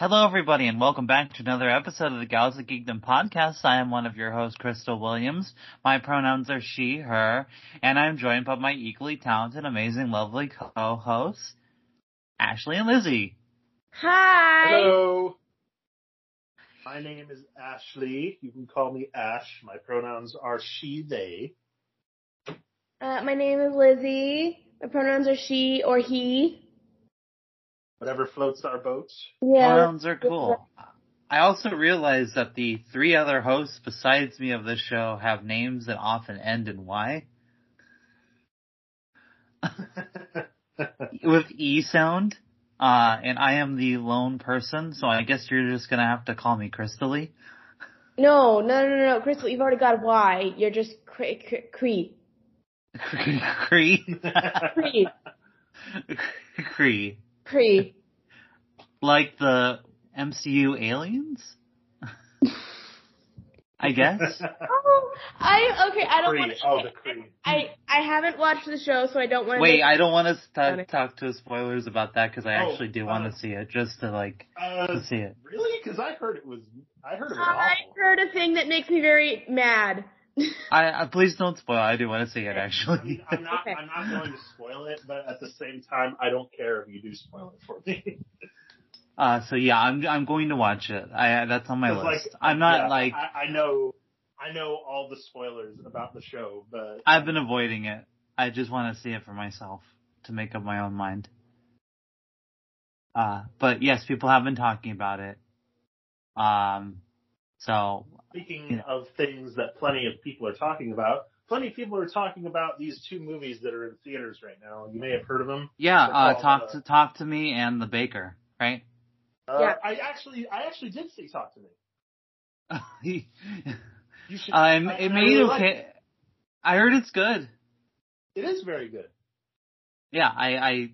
Hello, everybody, and welcome back to another episode of the Gals of Geekdom podcast. I am one of your hosts, Crystal Williams. My pronouns are she, her, and I'm joined by my equally talented, amazing, lovely co-hosts, Ashley and Lizzie. Hi. Hello. My name is Ashley. You can call me Ash. My pronouns are she, they. Uh, my name is Lizzie. My pronouns are she or he. Whatever floats our boat. Yeah. Pronouns are cool. I also realized that the three other hosts besides me of this show have names that often end in Y. With E sound. Uh, and I am the lone person, so I guess you're just gonna have to call me Crystally. No, no, no, no, no, Crystal, you've already got Y. You're just Cree. Cree. Cree. Cree. Cree. Cree. Like the MCU aliens? I guess. Oh, I okay. I don't want Oh, the to. Cree. I I haven't watched the show, so I don't want to. Wait, I don't want to Funny. st- talk to spoilers about that because I Oh, actually do uh, want to see it, just to like Uh, to see it. really? Because I heard it was. I heard it was I heard a thing that makes me very mad. I, I please don't spoil. I do want to see it actually. I'm not. Okay. I'm not going to spoil it, but at the same time, I don't care if you do spoil it for me. Uh, so yeah, I'm I'm going to watch it. I that's on my list. like, I'm not yeah, like I, I know. I know all the spoilers about the show, but I've been avoiding it. I just want to see it for myself to make up my own mind. Uh, but yes, people have been talking about it. Um, so Speaking Yeah. of things that plenty of people are talking about, plenty of people are talking about these two movies that are in theaters right now. You may have heard of them. yeah, uh, talk uh, to talk to me and the baker, right? Uh, Yeah. I actually, I actually did see Talk to Me. You should. um, I- it I made really okay. I heard it's good. It is very good. Yeah, I I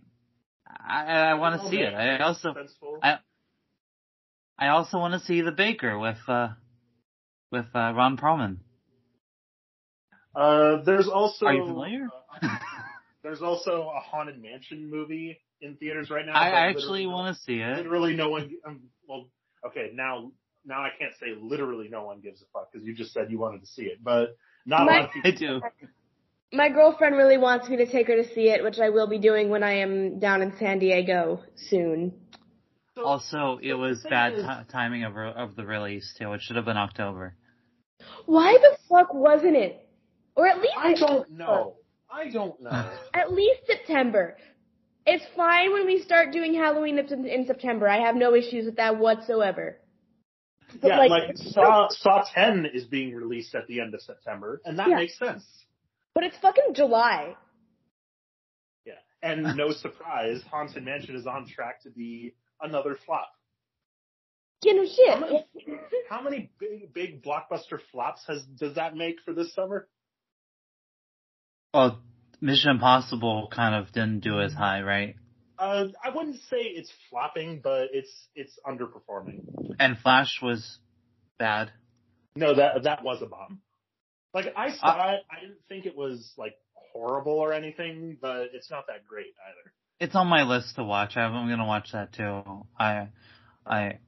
I, I want to see it. I also. I- I also want to see the baker with uh with uh, Ron Perlman. uh, there's also. Are you familiar? uh, there's also a haunted mansion movie in theaters right now. I actually want to see it. Literally, no one. Um, well, okay, now now I can't say literally no one gives a fuck because you just said you wanted to see it, but not a lot of people. I do. My girlfriend really wants me to take her to see it, which I will be doing when I am down in San Diego soon. So- Also, it was bad is- ti timing of re- of the release too. It should have been October. Why the fuck wasn't it? Or at least I don't know. I don't know. At least September. It's fine when we start doing Halloween in in September. I have no issues with that whatsoever. But yeah, like, like, Saw Saw Ten is being released at the end of September, and that Yeah. makes sense. but it's fucking July. Yeah, and no surprise, Haunted Mansion is on track to be another flop. You know, How many, shit. how many big big blockbuster flops has does that make for this summer? Well, Mission Impossible kind of didn't do as high, right? Uh, I wouldn't say it's flopping, but it's it's underperforming. And Flash was bad. No, that that was a bomb. Like I saw Uh, it, I didn't think it was like horrible or anything, but it's not that great either. It's on my list to watch. I'm gonna watch that too. I, I,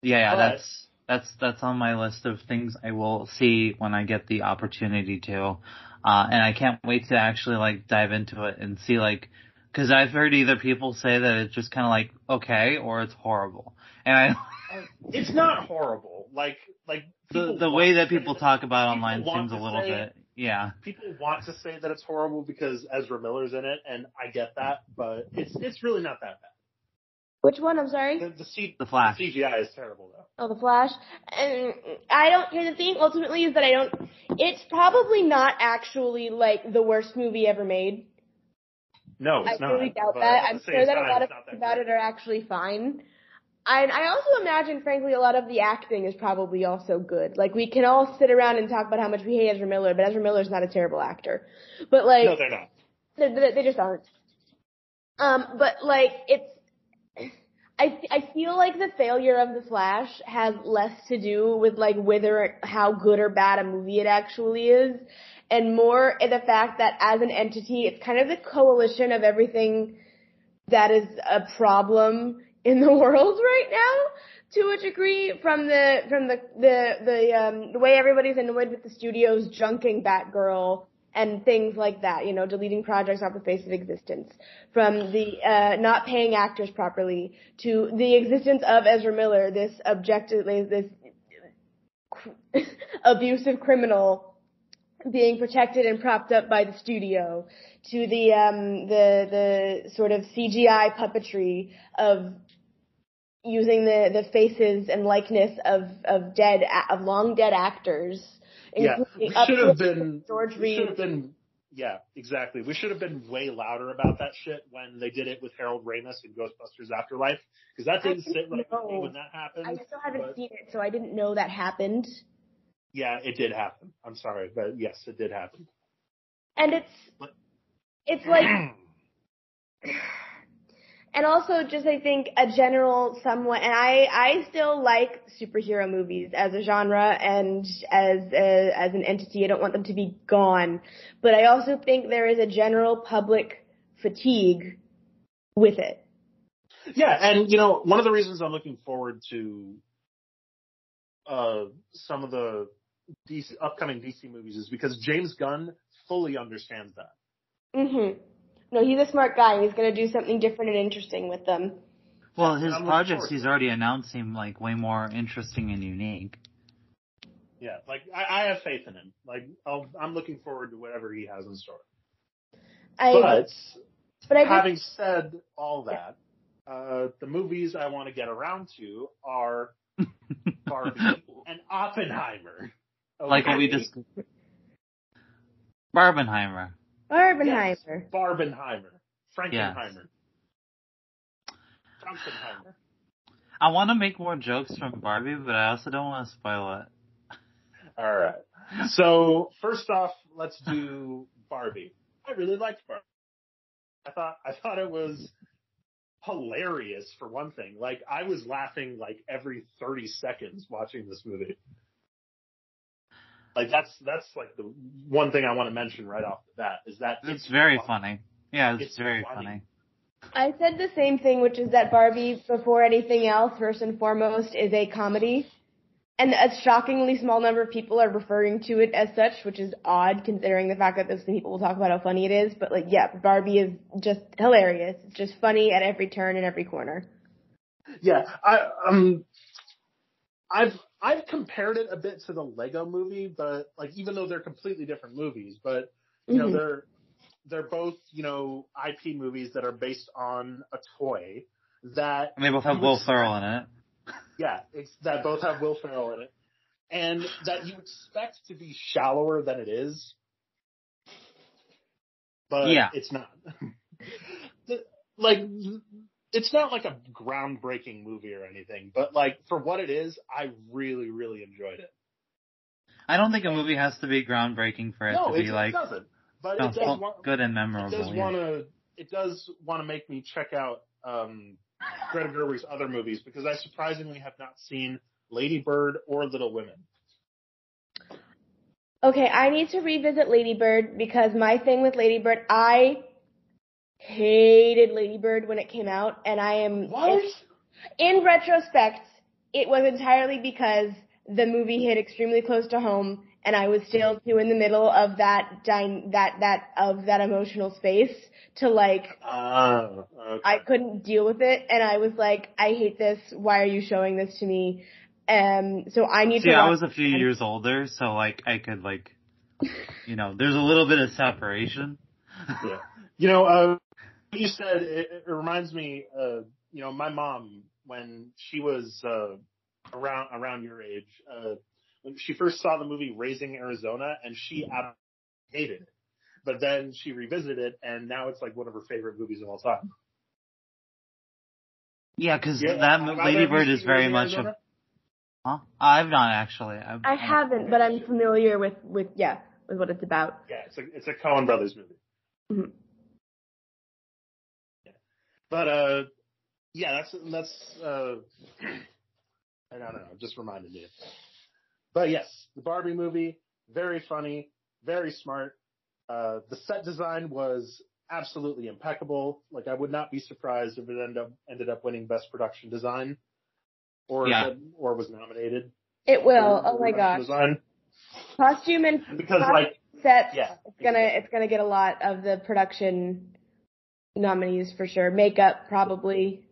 yeah, yeah. But- That's that's that's on my list of things I will see when I get the opportunity to. Uh, and I can't wait to actually like dive into it and see like, cause I've heard either people say that it's just kind of like okay or it's horrible. And I, It's not horrible. Like like the the way that people talk about online seems a little say- bit, yeah. people want to say that it's horrible because Ezra Miller's in it, and I get that, but it's it's really not that bad. Which one? I'm sorry. The, the, C, The Flash. the CGI is terrible though. Oh, the Flash. And I don't. Here's the thing. Ultimately, is that I don't. It's probably not actually like the worst movie ever made. No, I it's not. really doubt that. I'm sure that a lot of things about it are actually fine. And I also imagine, frankly, a lot of the acting is probably also good. Like we can all sit around and talk about how much we hate Ezra Miller, but Ezra Miller's not a terrible actor. But like, No, they're not. they they they just aren't. Um, but like it's, I I feel like the failure of the Flash has less to do with like whether how good or bad a movie it actually is, and more the fact that as an entity, it's kind of the coalition of everything that is a problem in the world right now. to a degree from the from the the the um the way everybody's annoyed with the studios junking Batgirl and things like that, you know, deleting projects off the face of existence, from the uh, not paying actors properly to the existence of Ezra Miller, this objectively this abusive criminal being protected and propped up by the studio, to the um, the the sort of CGI puppetry of using the the faces and likeness of of dead of long dead actors Yeah, we should have been. George We should have been. Yeah, exactly. We should have been way louder about that shit when they did it with Harold Ramis in Ghostbusters Afterlife, because that didn't sit right with me know. when that happened. I still haven't but- seen it, so I didn't know that happened. Yeah, it did happen. I'm sorry, but yes, it did happen. And it's But- it's like and also just I think a general somewhat and I I still like superhero movies as a genre and as a, as an entity. I don't want them to be gone. But I also think there is a general public fatigue with it. Yeah, and you know, one of the reasons I'm looking forward to uh some of the DC upcoming DC movies is because James Gunn fully understands that. mhm no he's a smart guy and he's going to do something different and interesting with them Well, his I'm projects he's already announced seem like way more interesting and unique. Yeah, like I, I have faith in him. Like I'll, I'm looking forward to whatever he has in store. I But but I just, having said all that, uh, the movies I want to get around to are Barbie and Oppenheimer. Like what we just Barbenheimer. Barbenheimer Yes, Barbenheimer. Frankenheimer. Frankenheimer. I want to make more jokes from Barbie, but I also don't want to spoil it. All right. So first off, let's do Barbie. I really liked Barbie. I thought I thought it was hilarious for one thing. Like I was laughing like every 30 seconds watching this movie. Like that's that's like the one thing I want to mention right off the bat is that It's very fun. funny. Yeah, it's, It's very funny. funny. I said the same thing, which is that Barbie, before anything else, first and foremost, is a comedy. And a shockingly small number of people are referring to it as such, which is odd considering the fact that those people will talk about how funny it is. But like, yeah, Barbie is just hilarious. It's just funny at every turn and every corner. Yeah, I um, I've I've compared it a bit to the Lego Movie, but like even though they're completely different movies, but you know Mhm. they're they're both you know IP movies that are based on a toy that And they both have Will Ferrell in it. Yeah, it's, that both have Will Ferrell in it, and that you expect to be shallower than it is, but Yeah. it's not. The- like, it's not like a groundbreaking movie or anything, but like for what it is, I really, really enjoyed it. I don't think a movie has to be groundbreaking for it no, to it, be it like doesn't, but oh, it does want, good and it memorable. does yeah. want to, it does want to make me check out um, Greta Gerwig's other movies because I surprisingly have not seen Lady Bird or Little Women. Okay, I need to revisit Ladybird because my thing with Ladybird, I hated Ladybird when it came out, and I am what? in retrospect, it was entirely because the movie hit extremely close to home, and I was still too in the middle of that dy- that that of that emotional space to like Oh, okay. I couldn't deal with it, and I was like, I hate this. Why are you showing this to me? Um, so I need See, to. I was a few it. years older, so like I could like, you know, there's a little bit of separation. yeah. You know, uh, what you said, it, it reminds me, uh, you know, my mom, when she was, uh, around, around your age, uh, when she first saw the movie Raising Arizona and she absolutely hated it. But then she revisited it and now it's like one of her favorite movies of all time. Yeah, because Yeah, that have mo- either Lady Bird is very Raising much Arizona? a. Huh? I've not actually. I've, I haven't, but I'm familiar with with yeah with what it's about. Yeah, it's a, it's a Coen Brothers movie. Mhm. Yeah. But, uh, yeah, that's, that's, uh, I don't know, just reminded me. But yes, the Barbie movie, very funny, very smart. Uh, the set design was absolutely impeccable. Like I would not be surprised if it ended up, ended up winning best production design. or Yeah. or was nominated. It will. for Oh my gosh. Design. Costume and Because costume like sets. yeah, It's gonna it's gonna get a lot of the production nominees for sure. Makeup probably.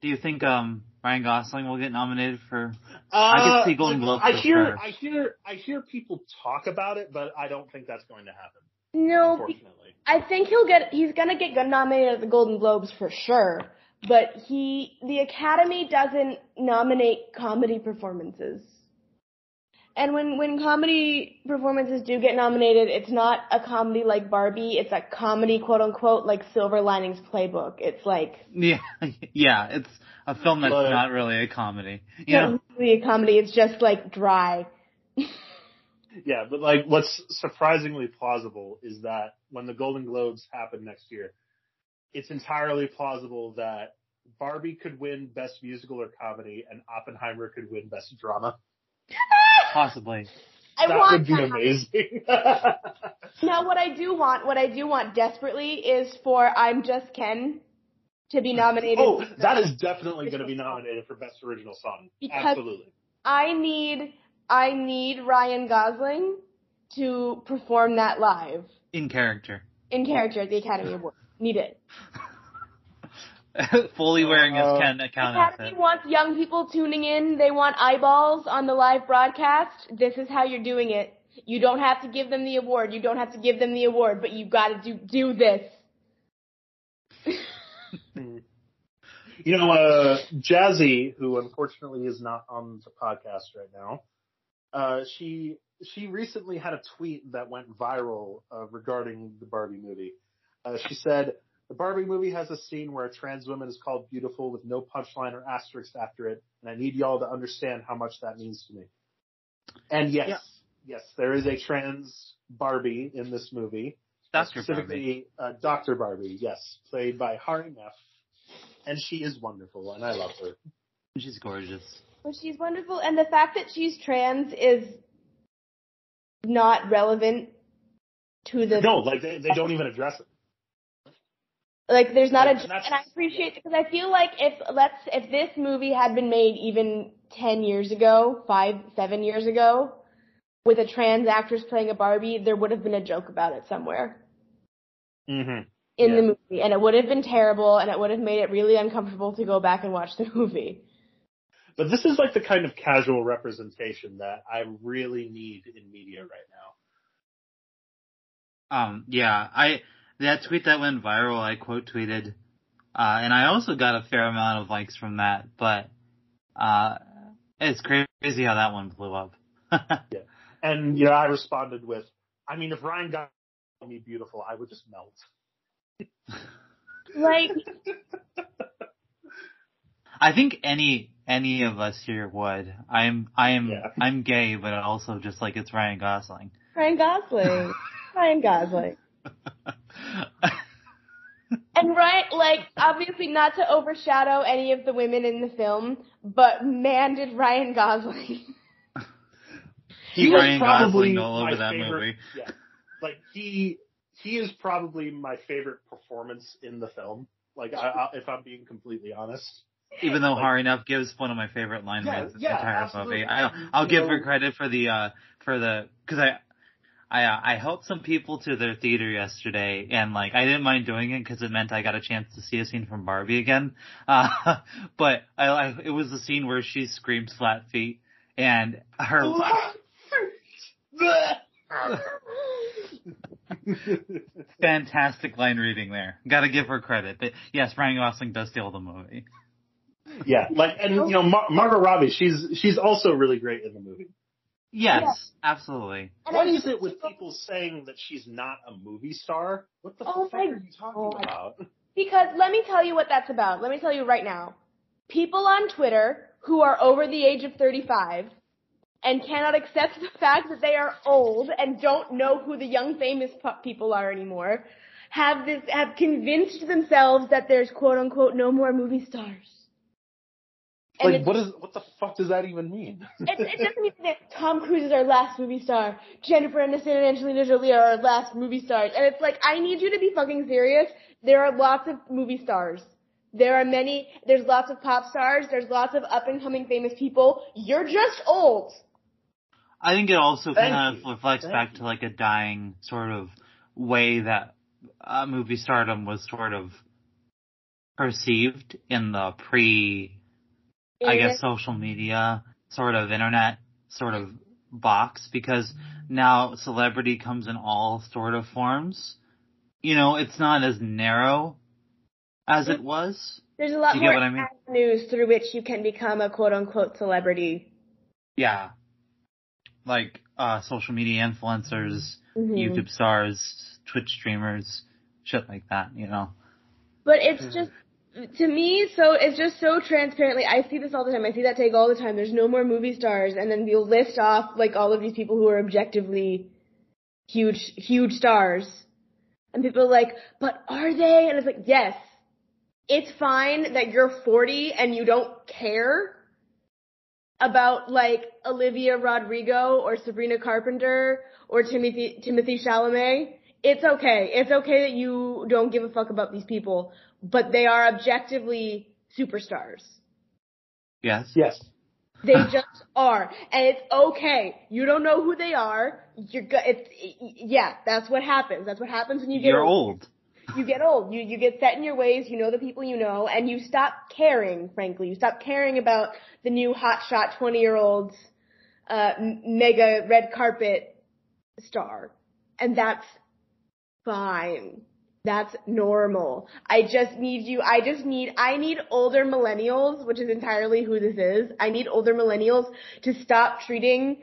Do you think um Ryan Gosling will get nominated for? Uh, I could see Golden Globes I for hear, sure. I hear, I hear people talk about it, but I don't think that's going to happen. No, Unfortunately, I think he'll get he's gonna get nominated at the Golden Globes for sure. But he the Academy doesn't nominate comedy performances. And when when comedy performances do get nominated, it's not a comedy like Barbie, it's a comedy quote unquote like Silver Linings Playbook. It's like Yeah, yeah. It's a film that's But- not really a comedy. You not really a comedy, it's just like dry. yeah. But like, what's surprisingly plausible is that when the Golden Globes happen next year, it's entirely plausible that Barbie could win Best Musical or Comedy, and Oppenheimer could win Best Drama. Possibly. I that want would be that. amazing. Now, what I do want, what I do want desperately is for I'm Just Ken to be nominated. oh, that is definitely going to be nominated for Best Original Song. Because- Absolutely. I need, I need Ryan Gosling to perform that live In character. in character at the Academy Awards. Need it. Fully wearing his Uh, Ken The account Academy outfit. wants young people tuning in. They want eyeballs on the live broadcast. This is how you're doing it. You don't have to give them the award. You don't have to give them the award, but you've got to do do this. You know, uh, Jazzy, who unfortunately is not on the podcast right now, uh, she she recently had a tweet that went viral uh, regarding the Barbie movie. Uh, she said, "The Barbie movie has a scene where a trans woman is called beautiful with no punchline or asterisk after it, and I need y'all to understand how much that means to me." And yes, Yeah. yes, there is a trans Barbie in this movie. Dr. Barbie. Specifically, uh, Dr. Barbie, yes, played by Hari Nef. And she is wonderful, and I love her. She's gorgeous. Well, she's wonderful, and the fact that she's trans is not relevant to the No, like they, they don't even address it. Like. There's not a, And and I appreciate because I feel like if let's if this movie had been made even ten years ago, five seven years ago, with a trans actress playing a Barbie, there would have been a joke about it somewhere Mm-hmm. in Yeah. the movie, and it would have been terrible, and it would have made it really uncomfortable to go back and watch the movie. But this is like the kind of casual representation that I really need in media right now. Um, yeah, I that tweet that went viral, I quote tweeted, uh, and I also got a fair amount of likes from that. But uh, it's crazy how that one blew up. yeah. And, you know, I responded with, I mean, if Ryan got me beautiful, I would just melt. Like I think any any of us here would. I'm I am Yeah. I'm gay, but also just like it's Ryan Gosling. Ryan Gosling, Ryan Gosling. And right, like, obviously not to overshadow any of the women in the film, but man did Ryan Gosling. He Ryan was probably Gosling all over my that favorite- movie. Yeah. Like he he is probably my favorite performance in the film. Like I, I, if I'm being completely honest. Even though Like- Hari Nef gives one of my favorite line Yeah, reads this yeah, entire absolutely. movie. I, I'll give You her credit for the uh for the because I. I uh, I helped some people to their theater yesterday, and like I didn't mind doing it because it meant I got a chance to see a scene from Barbie again. Uh, but I, I it was the scene where she screams flat feet, and her fantastic line reading there. Got to give her credit. But yes, Ryan Gosling does steal the movie. yeah, like and you know Mar- Margot Robbie, she's she's also really great in the movie. Yes, Yeah. absolutely. And What I- is it with people saying that she's not a movie star? What the Oh fuck my are you talking God. about? Because let me tell you what that's about. Let me tell you right now. People on Twitter who are over the age of 35 and cannot accept the fact that they are old and don't know who the young famous people are anymore have this have convinced themselves that there's quote unquote no more movie stars. And Like it's- what is what the fuck does that even mean? it, it doesn't mean that Tom Cruise is our last movie star. Jennifer Aniston and Angelina Jolie are our last movie stars. And it's like, I need you to be fucking serious. There are lots of movie stars. There are many, there's lots of pop stars, there's lots of up and coming famous people. You're just old. I think it also Thank kind of reflects Thank back you. to like a dying sort of way that uh, movie stardom was sort of perceived in the pre, I guess, social media sort of internet sort of box because now celebrity comes in all sort of forms. You know, it's not as narrow as it was. There's a lot more I mean? avenues through which you can become a quote unquote celebrity. Yeah. Like, uh, social media influencers, Mhm. YouTube stars, Twitch streamers, shit like that, you know. But it's just to me, so it's just so transparently. I see this all the time. I see that take all the time. There's no more movie stars, and then you'll list off like all of these people who are objectively huge, huge stars, and people are like, "But are they?" And it's like, yes, it's fine that you're 40 and you don't care about like Olivia Rodrigo or Sabrina Carpenter or Timothée Timothée Chalamet. It's okay. It's okay that you don't give a fuck about these people, but they are objectively superstars. Yes. Yes. They just are, and it's okay. You don't know who they are. You're go- it's yeah. That's what happens. That's what happens when you get You're old. you get old. You you get set in your ways. You know the people you know, and you stop caring. Frankly, you stop caring about the new hotshot twenty year olds, uh, mega red carpet star, and that's fine. That's normal. I just need you. I just need. I need older millennials, which is entirely who this is. I need older millennials to stop treating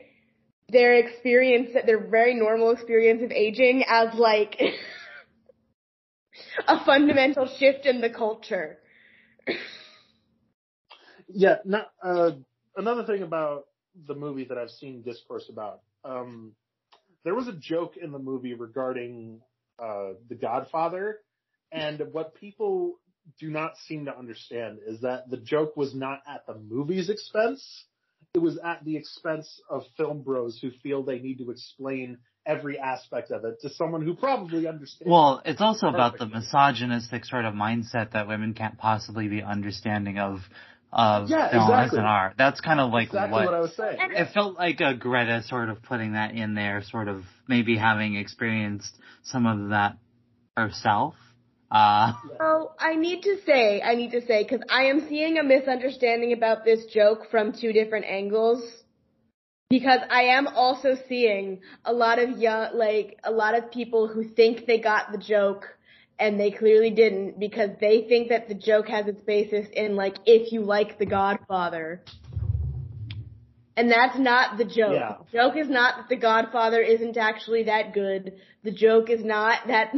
their experience, their very normal experience of aging, as like. a fundamental shift in the culture. Yeah. Not, uh, another thing about the movie that I've seen discourse about. Um, there was a joke in the movie regarding uh, The Godfather, and what people do not seem to understand is that the joke was not at the movie's expense. It was at the expense of film bros who feel they need to explain every aspect of it to someone who probably understands. Well, it's also about the misogynistic sort of mindset that women can't possibly be understanding of of Yeah, film as exactly. an art. That's kind of like exactly what, what I was saying. And- it felt like a Greta sort of putting that in there, sort of maybe having experienced some of that herself. Uh, Oh, I need to say, I need to say, because I am seeing a misunderstanding about this joke from two different angles. Because I am also seeing a lot of young, like, a lot of people who think they got the joke and they clearly didn't because they think that the joke has its basis in, like, if you like The Godfather. And that's not the joke. Yeah. The joke is not that The Godfather isn't actually that good. The joke is not that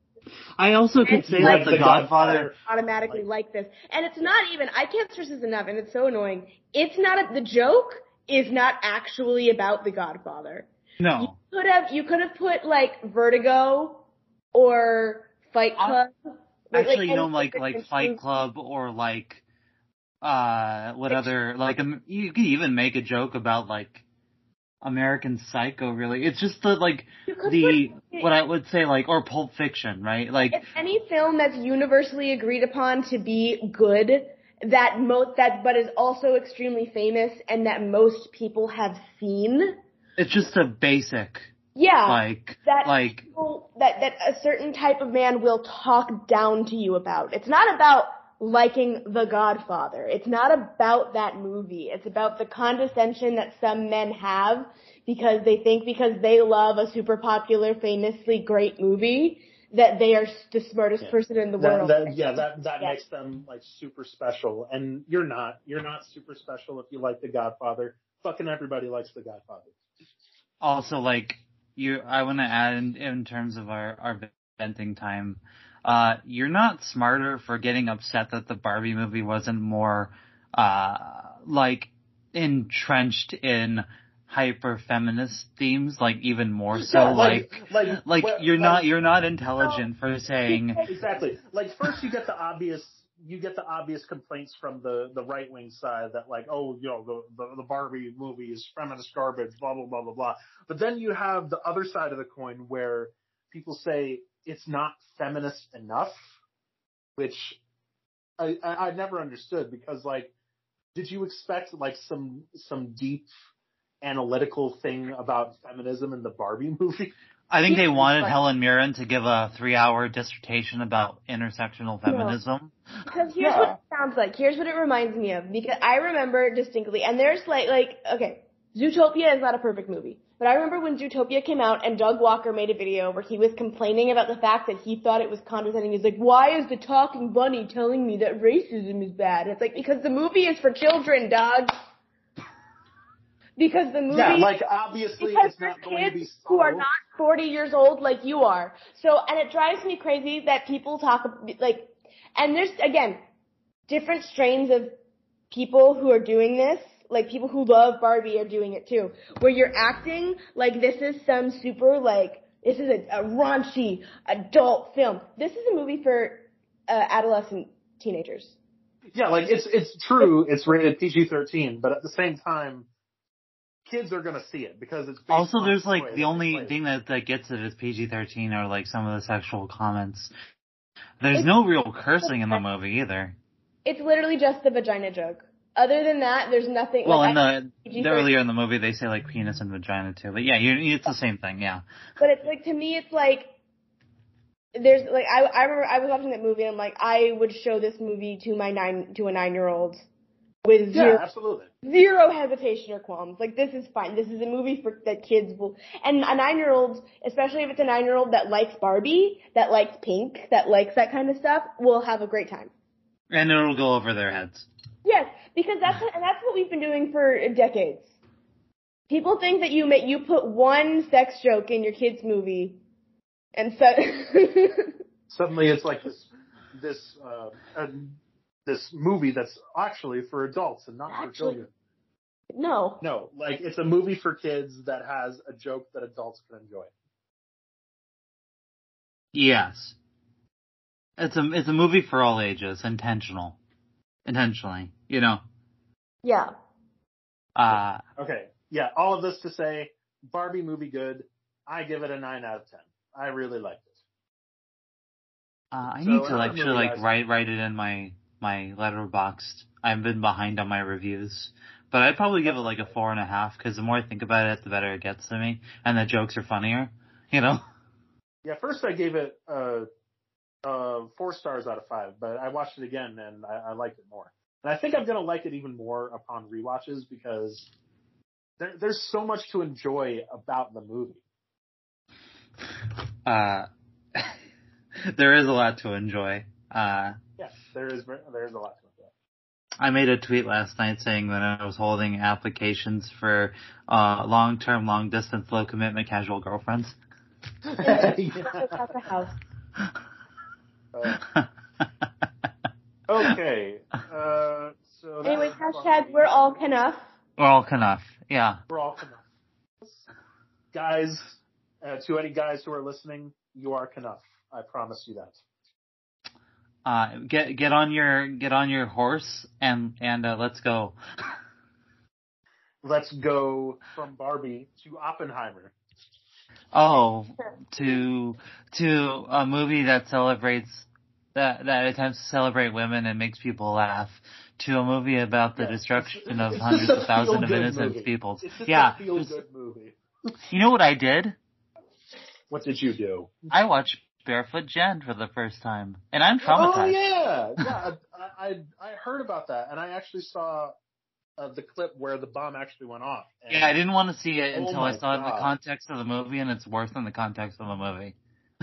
I also could say Like that The Godfather. automatically like this. And it's not even, I can't stress this enough, and it's so annoying. It's not, a, the joke is not actually about The Godfather. You No, could have, you could have put like Vertigo or Fight Club. like- actually, you know, like like Fight. Club or like uh what other like um, you could even make a joke about like American Psycho. Really, it's just the like the put- what I would say like or Pulp Fiction, right? Like any film that's universally agreed upon to be good that most that but is also extremely famous and that most people have seen. it's just a basic Yeah. like that like people that that a certain type of man will talk down to you about. It's not about liking The Godfather. It's not about that movie. It's about the condescension that some men have because they think because they love a super popular, famously great movie that they are the smartest Yeah. person in the That, world. that, yeah, that that Yeah. makes them like super special, and you're not. You're not super special if you like The Godfather. Fucking everybody likes The Godfather. also like you I want to add in, in terms of our our venting time uh you're not smarter for getting upset that the Barbie movie wasn't more uh like entrenched in hyper feminist themes like even more so Yeah, like like like well, you're like- not you're not intelligent for saying exactly. Like first you get the obvious you get the obvious complaints from the the right wing side that like oh you know the, the the Barbie movie is feminist garbage blah blah blah blah blah. But then you have the other side of the coin where people say it's not feminist enough, which I, I I never understood because like, did you expect like some some deep analytical thing about feminism in the Barbie movie? I think they wanted but- Helen Mirren to give a three-hour dissertation about intersectional feminism. Because here's Yeah. what it sounds like. Here's what it reminds me of. Because I remember distinctly, and there's like, like, okay, Zootopia is not a perfect movie. But I remember when Zootopia came out and Doug Walker made a video where he was complaining about the fact that he thought it was condescending. He's like, why is the talking bunny telling me that racism is bad? It's like, because the movie is for children, dog. Because the movie Yeah, like obviously it's not going to be kids who are not 40 years old like you are. So, and it drives me crazy that people talk like, and there's again different strains of people who are doing this. Like people who love Barbie are doing it too, where you're acting like this is some super like this is a, a raunchy adult film. This is a movie for uh, adolescent teenagers. Yeah, like it's it's true. It's rated PG thirteen, but at the same time, kids are gonna see it because it's Also, there's toy like the only they thing that that gets it is PG-13 or like some of the sexual comments. There's It's- no real cursing in the movie either. It's literally just the vagina joke. Other than that, there's nothing. Well, like, in the, PG-13. the earlier in the movie, they say like penis and vagina too. But yeah, you, it's the same thing. Yeah. But it's like to me, it's like there's like I I remember I was watching that movie and I'm like I would show this movie to my nine to a nine year old with Yeah, zero absolutely. zero hesitation or qualms. Like this is fine. This is a movie for that kids will and a nine year old, especially if it's a nine year old that likes Barbie, that likes pink, that likes that kind of stuff, will have a great time. And it'll go over their heads. Yes, because that's and that's what we've been doing for decades. People think that you make you put one sex joke in your kids' movie, and so Suddenly, it's like this this uh, uh, this movie that's actually for adults and not for children. no. No, like it's a movie for kids that has a joke that adults can enjoy. Yes. It's a it's a movie for all ages, intentional, intentionally. You know. Yeah. Uh, Okay, yeah, all of this to say, Barbie movie good. I give it a nine out of ten. I really liked it. uh I So need to actually like I- write write it in my my Letterboxd. I've been behind on my reviews, but I'd probably give it like a four and a half because the more I think about it, the better it gets to me, and the jokes are funnier. You know. Yeah, first I gave it uh, uh, four stars out of five, but I watched it again and I, I liked it more. And I think I'm gonna like it even more upon rewatches because there, there's so much to enjoy about the movie. Uh, there is a lot to enjoy. Uh, Yeah, there is there is a lot to enjoy. I made a tweet last night saying that I was holding applications for uh, long-term, long-distance, low-commitment, casual girlfriends. At the. Uh, okay, uh, so that's Anyways, Barbie. hashtag we're all enough. We're all enough. Yeah. We're all enough. Guys, uh, to any guys who are listening, you are enough. I promise you that. Uh, get get on your get on your horse and and uh, let's go. Let's go from Barbie to Oppenheimer. Oh, to to a movie that celebrates that that attempts to celebrate women and makes people laugh. To a movie about the Yeah, destruction it's- of hundreds of thousands of innocent movie. people. Yeah, feel good movie. You know what I did? What did you do? I watched Barefoot Gen for the first time, and I'm traumatized. Oh yeah, yeah. I, I I heard about that, and I actually saw uh, the clip where the bomb actually went off. And Yeah, I didn't want to see it Oh until I my saw it in the context of the movie, and it's worse than the context of the movie.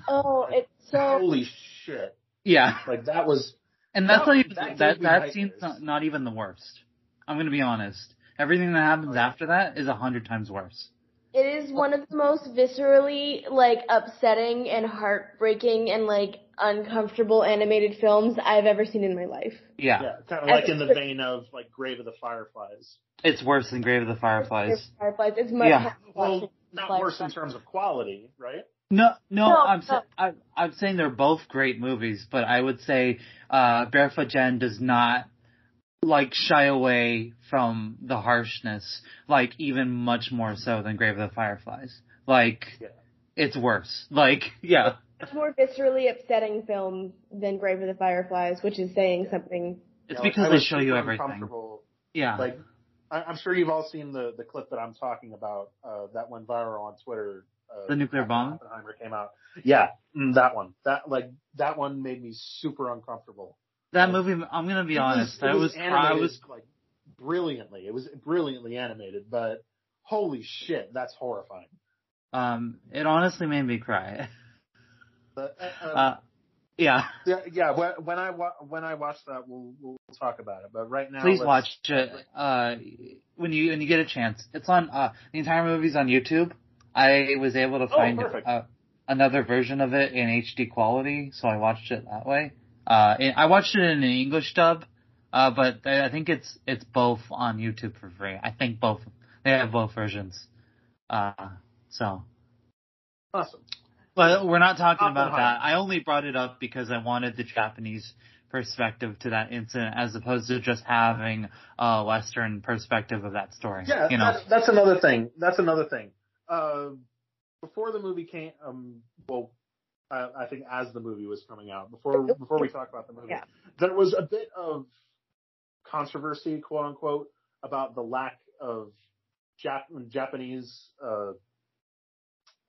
Oh, it's so. Holy shit! Yeah, Like that was and that's That- not even, that that gave that scene's not, not even the worst. I'm gonna be honest. Everything that happens Oh, yeah. after that is a hundred times worse. It is one of the most viscerally like upsetting and heartbreaking and like uncomfortable animated films I've ever seen in my life. Yeah, yeah, kind of like in the vein of like Grave of the Fireflies. it's worse than Grave of the Fireflies. Fireflies. It's much Yeah. Well, not Fireflies. worse in terms of quality, right? No, no, No, I'm no. sa- I, I'm saying they're both great movies, but I would say uh, Barefoot Gen does not like shy away from the harshness, like even much more so than Grave of the Fireflies. Like Yeah. it's worse. Like yeah, It's more viscerally upsetting film than Grave of the Fireflies, which is saying something. It's You know, because I they show you everything. Yeah. Like, I, I'm sure you've all seen the the clip that I'm talking about uh, that went viral on Twitter. Uh, The nuclear bomb? Oppenheimer came out. Yeah, mm, that one. That like that one made me super uncomfortable. That movie, I'm gonna be It was- honest, it I was, I animated, was, like brilliantly. It was brilliantly animated, but holy shit, that's horrifying. um, it honestly made me cry. But, uh, uh, Uh, yeah. yeah, yeah. When, when I wa- when I watch that, we'll we'll talk about it. But right now, Please watch it, uh, when you, when you get a chance. It's on, uh, the entire movie's on YouTube. I was able to Oh, find perfect. uh, another version of it in HD quality, so I watched it that way. Uh, and I watched it in an English dub, uh, but I I think it's, it's both on YouTube for free. I think both, they have both versions. Uh, so. Awesome. But we're not talking about that. I only brought it up because I wanted the Japanese perspective to that incident as opposed to just having a Western perspective of that story. Yeah, you know. that, that's another thing. That's another thing. Uh, before the movie came, um, well, I, I think as the movie was coming out, before before we talk about the movie, Yeah. there was a bit of controversy, quote unquote, about the lack of Jap- Japanese uh,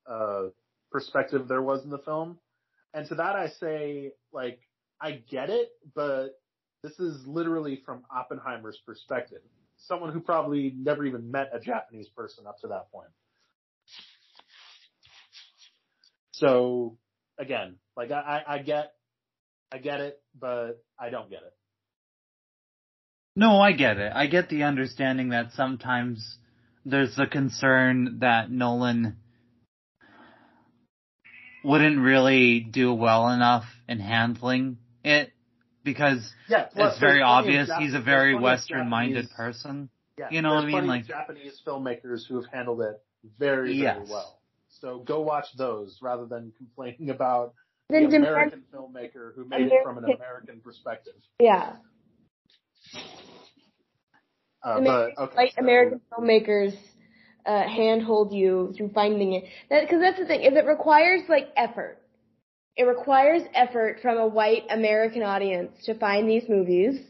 uh, perspective there was in the film. And to that I say, like, I get it, but this is literally from Oppenheimer's perspective. Someone who probably never even met a Japanese person up to that point. So again, like I, I, I get, I get it, but I don't get it. No, I get it. I get the understanding that sometimes there's the concern that Nolan wouldn't really do well enough in handling it because Yeah, it's very there's plenty of obvious Jap- he's a very Western-minded Japanese- person. Yeah, You know what I mean? Like- Japanese filmmakers who have handled it very, Yes. very well. So go watch those rather than complaining about the American filmmaker who made it from an American- perspective. Yeah. Uh, American, but okay, like so- American filmmakers uh, handhold you through finding it. Because that's the thing is it requires like effort. It requires effort from a white American audience to find these movies,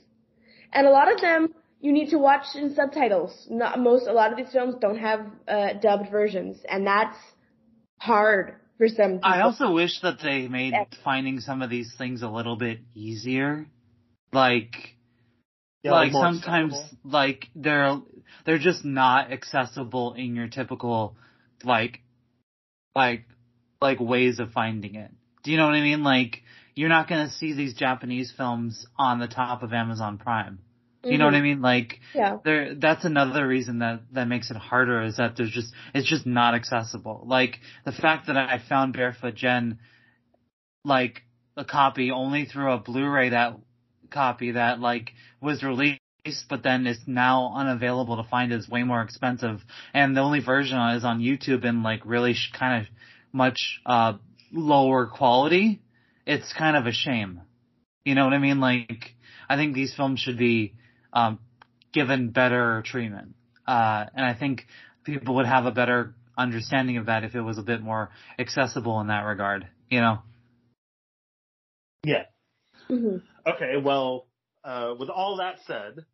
and a lot of them you need to watch in subtitles. Not most. A lot of these films don't have uh, dubbed versions, and that's hard for some people. I also wish that they made Yeah. finding some of these things a little bit easier. Like, Yeah, like sometimes, accessible. like they're they're just not accessible in your typical, like, like, like ways of finding it. Do you know what I mean? Like, you're not gonna see these Japanese films on the top of Amazon Prime. Do you know what I mean? Like, Yeah. there that's another reason that that makes it harder is that there's just it's just not accessible. Like the fact that i found barefoot gen like a copy only through a blu-ray that copy that like was released but then it's now unavailable to find is way more expensive. And the only version is on youtube and like really sh- kind of much uh lower quality. It's kind of a shame. You know what i mean? Like i think these films should be um given better treatment. Uh, and I think people would have a better understanding of that if it was a bit more accessible in that regard, you know? Yeah. hmm Okay. Well, uh, with all that said,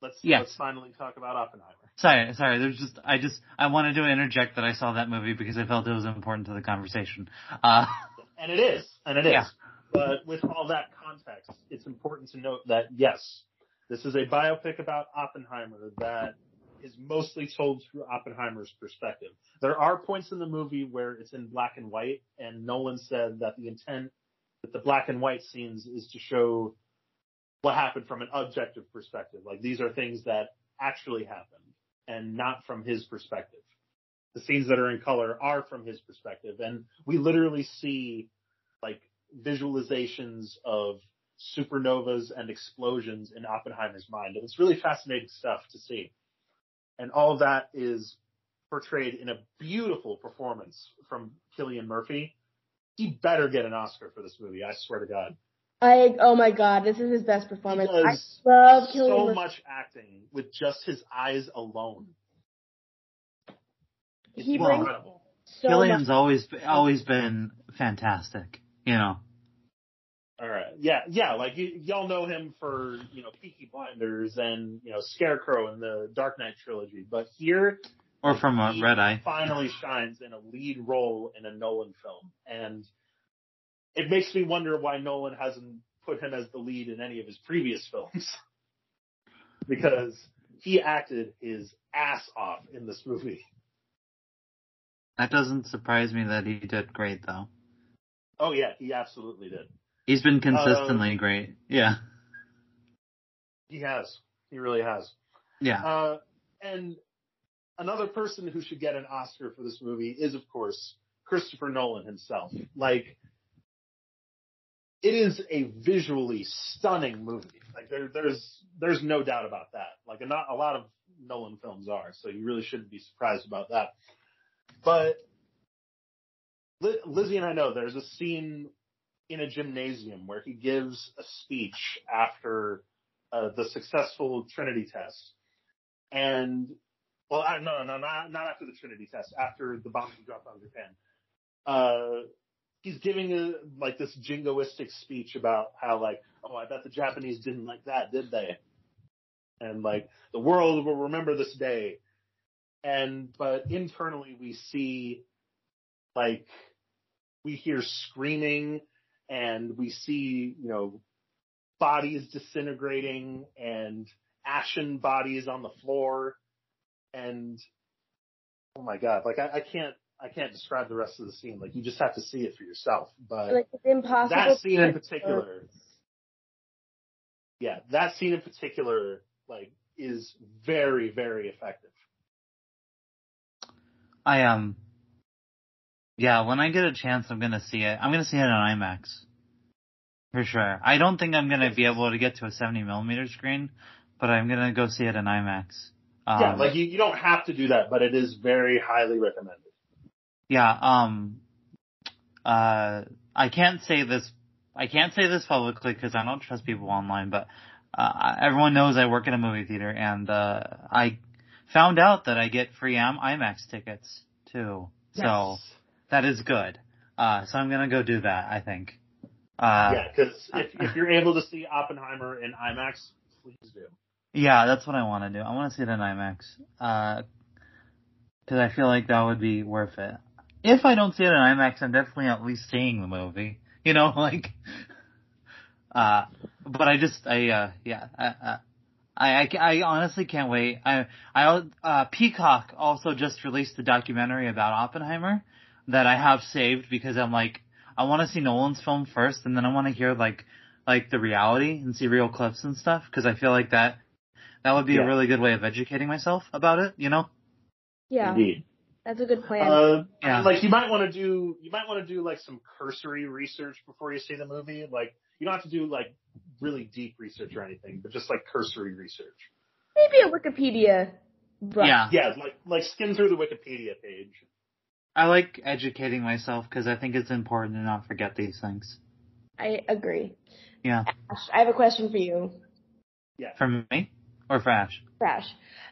let's Yes. let's finally talk about Oppenheimer. Sorry, sorry, there's just, I just, I wanted to interject that I saw that movie because I felt it was important to the conversation. Uh, And it is, and it is. Yeah. But with all that context, it's important to note that yes, this is a biopic about Oppenheimer that is mostly told through Oppenheimer's perspective. There are points in the movie where it's in black and white, and Nolan said that the intent with the black and white scenes is to show what happened from an objective perspective. Like these are things that actually happened and not from his perspective. The scenes that are in color are from his perspective, and we literally see like visualizations of supernovas and explosions in Oppenheimer's mind. And it's really fascinating stuff to see. And all of that is portrayed in a beautiful performance from Cillian Murphy. He better get an Oscar for this movie, I swear to God. I oh my god, this is his best He performance. I love Cillian so Murphy. much acting with just his eyes alone. It's He brings incredible. so Cillian's much. always, always been fantastic. You know. All right. Yeah, yeah. Like y- y'all know him for you know Peaky Blinders and you know Scarecrow in the Dark Knight trilogy, but here Or from uh, Red Eye. finally shines in a lead role in a Nolan film, and it makes me wonder why Nolan hasn't put him as the lead in any of his previous films, because he acted his ass off in this movie. That doesn't surprise me that he did great though. Oh yeah, he absolutely did. He's been consistently great. Yeah. He has. He really has. Yeah. Uh, and another person who should get an Oscar for this movie is, of course, Christopher Nolan himself. Like, it is a visually stunning movie. Like, there, there's there's no doubt about that. Like, a, not, a lot of Nolan films are, so you really shouldn't be surprised about that. But Li- Lizzie and I know there's a scene in a gymnasium where he gives a speech after uh, the successful Trinity test, and well, I, no, no, not not after the Trinity test, after the bomb dropped on Japan. Uh, he's giving a like this jingoistic speech about how like, oh, I bet the Japanese didn't like that, did they? And like the world will remember this day. And but internally we see like we hear screaming and we see, you know, bodies disintegrating and ashen bodies on the floor. And oh my god, like I, I can't I can't describe the rest of the scene. Like you just have to see it for yourself. But Like it's impossible. that scene in particular, yeah, that scene in particular, like, is very, very effective. I um yeah, when I get a chance I'm gonna see it. I'm gonna see it on IMAX. For sure. I don't think I'm gonna be able to get to a seventy millimeter screen, but I'm gonna go see it in IMAX. Um, yeah, like you, you don't have to do that, but it is very highly recommended. Yeah, um, uh, I can't say this, I can't say this publicly because I don't trust people online, but, uh, everyone knows I work in a movie theater and, uh, I found out that I get free IMAX tickets too. So that is good. Uh, so I'm gonna go do that, I think. Uh, yeah, because if, if you're able to see Oppenheimer in IMAX, please do. Yeah, that's what I want to do. I want to see it in IMAX. Uh 'cause I feel like that would be worth it. If I don't see it in IMAX, I'm definitely at least seeing the movie. You know, like, uh, but I just, I, uh, yeah, I, I, I, I honestly can't wait. I, I, uh, Peacock also just released a documentary about Oppenheimer that I have saved because I'm like, I want to see Nolan's film first and then I want to hear like, like the reality and see real clips and stuff because I feel like that that would be Yeah. a really good way of educating myself about it, you know? Yeah, Indeed. that's a good plan. Uh, Yeah. like you might want to do, you might want to do like some cursory research before you see the movie. Like you don't have to do like really deep research or anything, but just like cursory research. Maybe a Wikipedia. brush. Yeah. Yeah, like like skim through the Wikipedia page. I like educating myself because I think it's important to not forget these things. I agree. Yeah. Ash, I have a question for you, Yeah. For me? Or for Ash? Crash.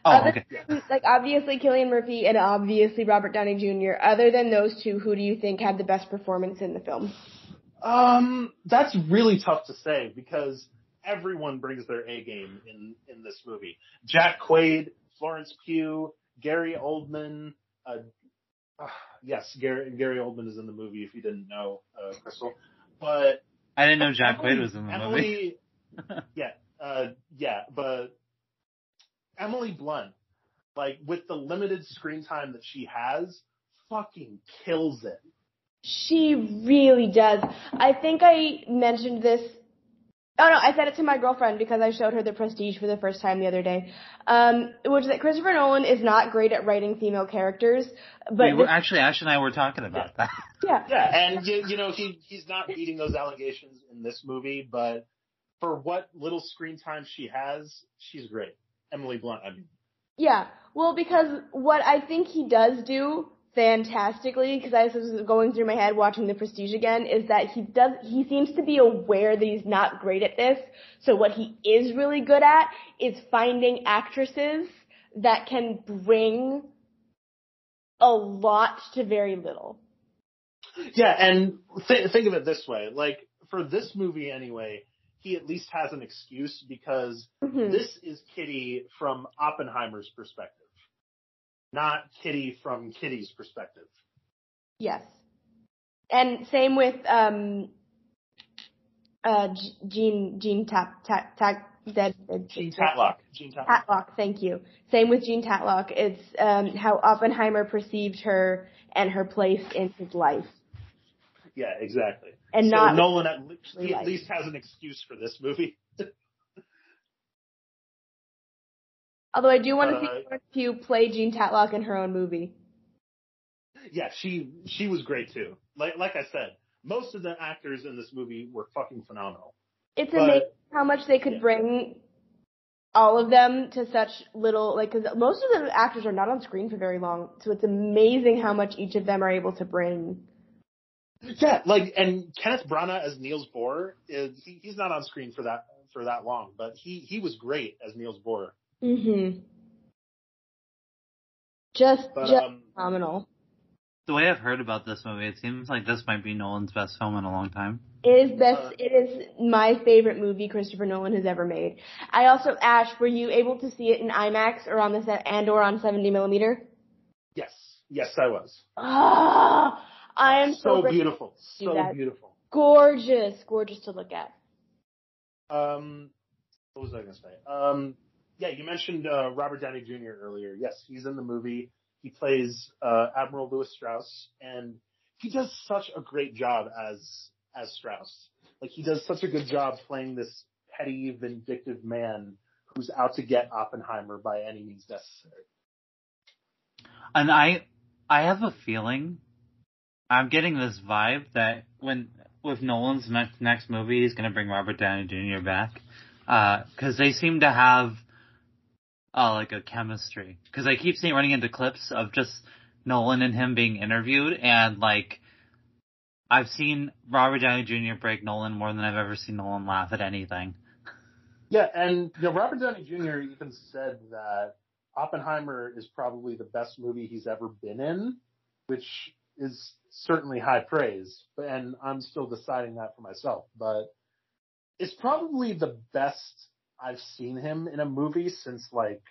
Oh, Other okay. than, like obviously Cillian Murphy and obviously Robert Downey Jr. Other than those two, who do you think had the best performance in the film? Um, that's really tough to say because everyone brings their A game in in this movie. Jack Quaid, Florence Pugh, Gary Oldman. Uh, uh, yes, Gary Gary Oldman is in the movie. If you didn't know, uh, Crystal, but I didn't know Jack Emily- Quaid was in the movie. Yeah, uh, yeah, but Emily Blunt, like with the limited screen time that she has, fucking kills it. She really does. I think I mentioned this. Oh no, I said it to my girlfriend because I showed her the Prestige for the first time the other day. Um, which is that Christopher Nolan is not great at writing female characters, but we were, this- actually, Ash and I were talking about that. yeah, Yeah, and you, you know he he's not beating those allegations in this movie, but for what little screen time she has, she's great. Emily Blunt, I mean, Yeah, well, because what I think he does do fantastically, because I was going through my head watching The Prestige again, is that he does he seems to be aware that he's not great at this. So what he is really good at is finding actresses that can bring a lot to very little. Yeah, and th- think of it this way: like for this movie anyway, he at least has an excuse because Mhm. this is Kitty from Oppenheimer's perspective, not Kitty from Kitty's perspective. Yes. And same with um uh Gene Gene Tap Tap Tap Dead Jean Tatlock. Jean Tatlock. Tatlock, thank you. Same with Jean Tatlock. It's um how Oppenheimer perceived her and her place in his life. Yeah, exactly. And so not Nolan at, le- he at least has an excuse for this movie. Although I do want to uh, see Florence Pugh play Jean Tatlock in her own movie. yeah, she she was great too. Like like I said, most of the actors in this movie were fucking phenomenal. It's But- amazing how much they could yeah. bring all of them to such little like because most of the actors are not on screen for very long, so it's amazing how much each of them are able to bring. Yeah, like and Kenneth Branagh as Niels Bohr is he, he's not on screen for that for that long, but he he was great as Niels Bohr. Mhm. Just But just um, phenomenal. The way I've heard about this movie, it seems like this might be Nolan's best film in a long time. It is best. Uh, it is my favorite movie Christopher Nolan has ever made. I also, Ash, were you able to see it in IMAX or on the set and or on 70 millimeter? yes, yes, I was. Ah, I am so, so beautiful, so that. beautiful. Gorgeous, gorgeous to look at. Um, what was I going to say? Um, yeah, you mentioned uh, Robert Downey Jr. earlier. Yes, he's in the movie. He plays uh, Admiral Lewis Strauss, and he does such a great job as as Strauss. Like he does such a good job playing this petty, vindictive man who's out to get Oppenheimer by any means necessary. And I, I have a feeling, I'm getting this vibe that when with Nolan's next next movie, he's gonna bring Robert Downey Jr. back, because they seem to have, uh, like a chemistry. Because I keep seeing running into clips of just Nolan and him being interviewed, and like, I've seen Robert Downey Jr. break Nolan more than I've ever seen Nolan laugh at anything. Yeah, and you know, Robert Downey Jr. even said that Oppenheimer is probably the best movie he's ever been in, which is certainly high praise. And I'm still deciding that for myself. But it's probably the best I've seen him in a movie since like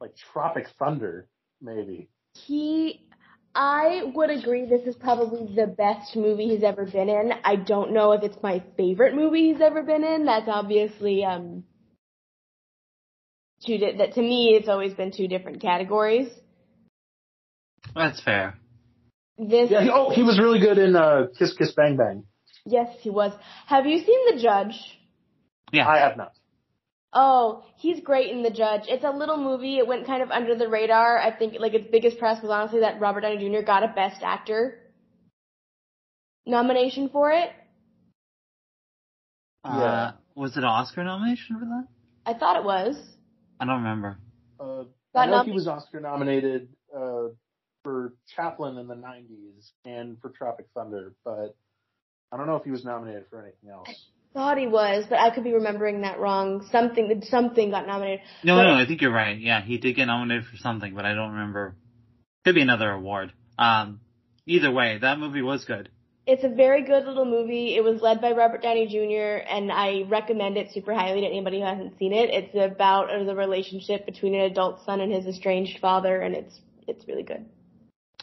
like Tropic Thunder, maybe. He, I would agree this is probably the best movie he's ever been in. I don't know if it's my favorite movie he's ever been in. That's obviously, um, two, di- that to me it's always been two different categories. That's fair. This, Yeah. He, oh, he was really good in uh, Kiss Kiss Bang Bang. yes, he was. Have you seen The Judge? Yeah. I have not. Oh, he's great in The Judge. It's a little movie. It went kind of under the radar. I think like its biggest press was honestly that Robert Downey Jr. got a Best Actor nomination for it. Uh, was it an Oscar nomination for that? I thought it was. I don't remember. Uh, Got I know nom- he was Oscar nominated uh, for Chaplin in the '90s and for Tropic Thunder, but I don't know if he was nominated for anything else. Thought he was, but I could be remembering that wrong. Something something got nominated. No, But- no, I think you're right. Yeah, he did get nominated for something, but I don't remember. Could be another award. Um, either way, that movie was good. It's a very good little movie. It was led by Robert Downey Jr. and I recommend it super highly to anybody who hasn't seen it. It's about uh, the relationship between an adult son and his estranged father, and it's it's really good.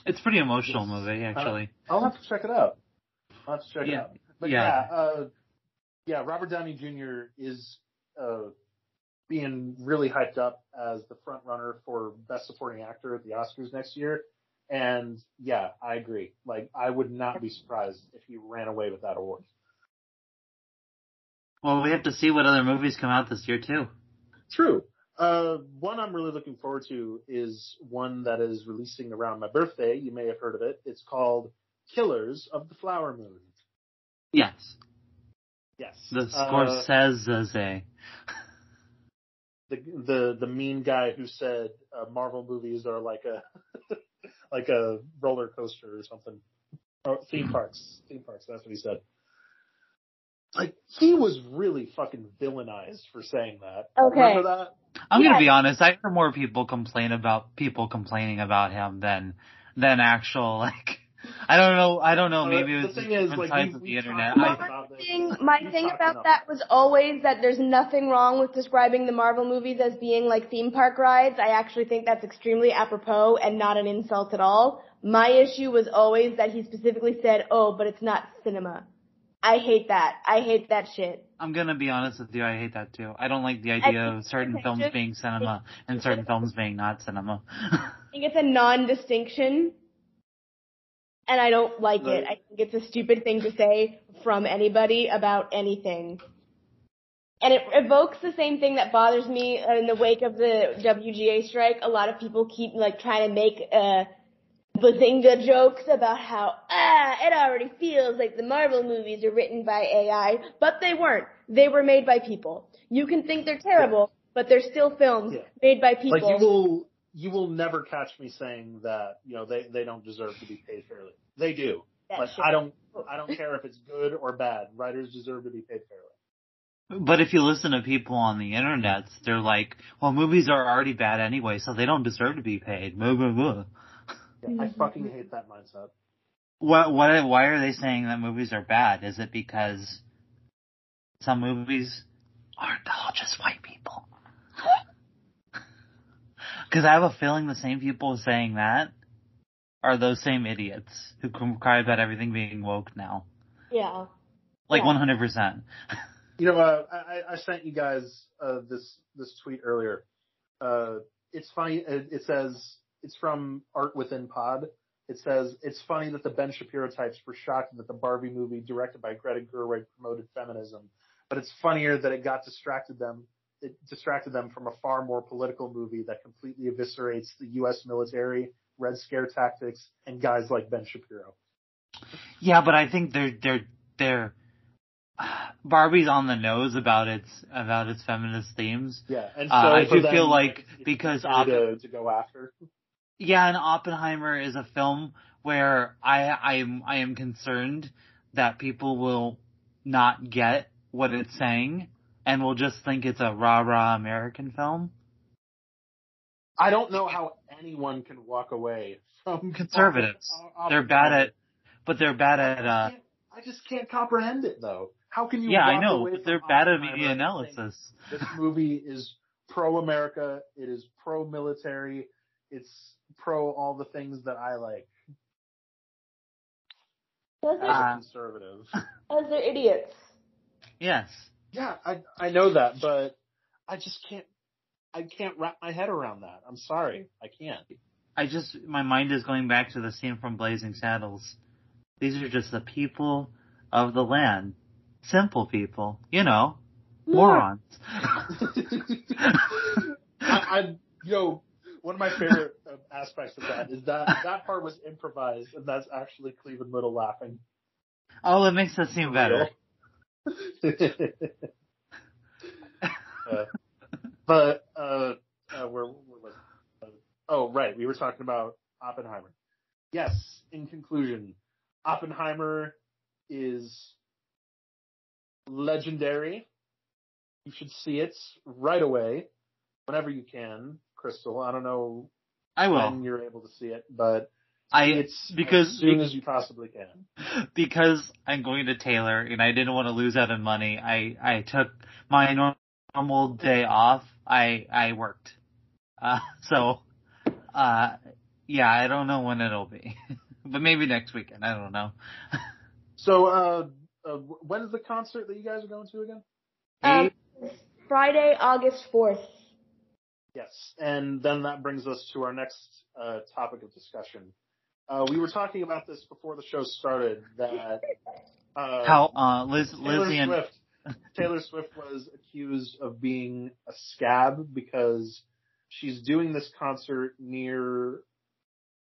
It's a pretty emotional Yes. movie, actually. I'll have to check it out. I'll have to check it out. But Yeah. yeah, uh, yeah, Robert Downey Jr. is uh, being really hyped up as the front runner for Best Supporting Actor at the Oscars next year. And yeah, I agree. Like, I would not be surprised if he ran away with that award. Well, we have to see what other movies come out this year too. True. Uh, one I'm really looking forward to is one that is releasing around my birthday. You may have heard of it. It's called Killers of the Flower Moon. Yes, Yes. the Uh, Scorsese. the the the mean guy who said uh, Marvel movies are like a like a roller coaster or something. Or theme parks. Theme parks. That's what he said. Like he was really fucking villainized for saying that. Okay. Remember that? I'm Yeah. gonna be honest. I hear more people complain about people complaining about him than than actual like I don't know. I don't know. Maybe it the was thing the is, different like, sides we- of the internet. talked I, about thing, my We thing about enough. that was always that there's nothing wrong with describing the Marvel movies as being like theme park rides. I actually think that's extremely apropos and not an insult at all. My issue was always that he specifically said, "Oh, but it's not cinema." I hate that. I hate that shit. I'm gonna be honest with you. I hate that too. I don't like the idea of certain films being cinema and certain films being not cinema. I think it's a non-distinction, and I don't like it. I think it's a stupid thing to say from anybody about anything. And it evokes the same thing that bothers me in the wake of the WGA strike. A lot of people keep like trying to make uh bazinga jokes about how ah it already feels like the Marvel movies are written by AI, but they weren't. They were made by people. You can think they're terrible, but they're still films Yeah. made by people. Like you will, you will never catch me saying that you know they they don't deserve to be paid fairly. They do. That Like shit. I don't, I don't care if it's good or bad. Writers deserve to be paid fairly. but if you listen to people on the internet, they're like, "Well, movies are already bad anyway, so they don't deserve to be paid." Blah, blah, blah. Yeah, I fucking hate that mindset. What? What? Why are they saying that movies are bad? Is it because some movies aren't all just white people? Because I have a feeling the same people saying that are those same idiots who can cry about everything being woke now. yeah. Like one hundred percent. You know, uh, I, I sent you guys uh, this this tweet earlier. Uh, it's funny. It, it says it's from Art Within Pod. It says it's funny that the Ben Shapiro types were shocked that the Barbie movie directed by Greta Gerwig promoted feminism, but it's funnier that it got distracted them. It distracted them from a far more political movie that completely eviscerates the U.S. military, Red Scare tactics, and guys like Ben Shapiro. Yeah, but I think they're they're they're Barbie's on the nose about its about its feminist themes. Yeah, and so Uh, I do them, feel like because Oppen- to, to go after. Yeah, and Oppenheimer is a film where I I am I am concerned that people will not get what it's saying and will just think it's a rah rah American film. I don't know how anyone can walk away from Conservatives. Oppen- They're bad at, but they're bad at. uh can't- I just can't comprehend it though. How can you? Yeah, I know, away but they're bad at Oppenheimer media analysis. This movie is pro America. It is pro military. It's pro all the things that I like Those as are, a Uh, conservative. those are idiots. Yes. Yeah, I I know that, but I just can't. I can't wrap my head around that. I'm sorry, I can't. I just my mind is going back to the scene from Blazing Saddles. These are just the people of the land, simple people, you know, morons. I, I, you know, one of my favorite uh, aspects of that is that that part was improvised, and that's actually Cleavon Little laughing. oh, it makes us seem better. uh, but uh, uh, where, where was uh, oh right, we were talking about Oppenheimer. Yes, in conclusion, Oppenheimer is legendary. You should see it right away, whenever you can. Crystal, I don't know I will. when you're able to see it, but I it's because as soon as you possibly can. because I'm going to Taylor and I didn't want to lose out on money. I I took my normal day off. I I worked. Uh, so uh, yeah, I don't know when it'll be, but maybe next weekend. I don't know. So, uh, uh, when's the concert that you guys are going to again? Um, Friday, August 4th. Yes, and then that brings us to our next uh, topic of discussion. Uh, we were talking about this before the show started. That uh, How uh, Liz Taylor Lizzie and Swift Taylor Swift was accused of being a scab because she's doing this concert near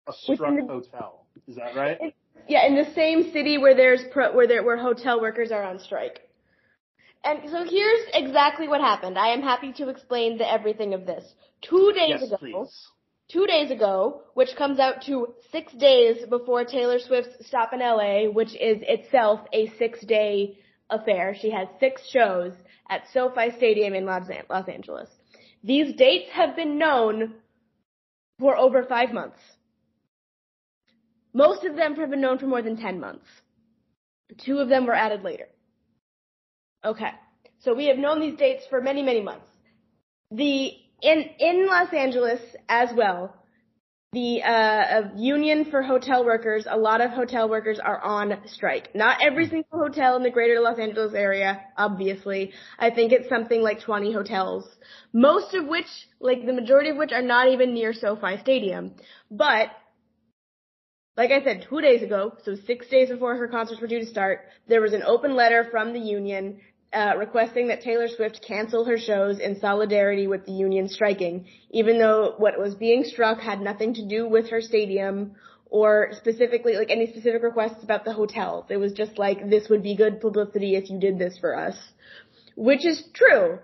a struck the- hotel. Is that right? Yeah, in the same city where there's pro, where there where hotel workers are on strike. And so here's exactly what happened. I am happy to explain the everything of this. Two days yes, ago, please. Two days ago, which comes out to six days before Taylor Swift's stop in LA, which is itself a six day affair. She has six shows at SoFi Stadium in Los Angeles. These dates have been known for over five months. Most of them have been known for more than 10 months. Two of them were added later. Okay. So we have known these dates for many, many months. The, in, in Los Angeles as well, the uh, union for hotel workers, a lot of hotel workers are on strike. Not every single hotel in the greater Los Angeles area, obviously. I think it's something like 20 hotels. Most of which, like the majority of which are not even near SoFi Stadium. But, like I said, two days ago, so six days before her concerts were due to start, there was an open letter from the union uh, requesting that Taylor Swift cancel her shows in solidarity with the union striking, even though what was being struck had nothing to do with her stadium or specifically like any specific requests about the hotels. It was just like this would be good publicity if you did this for us, which is true,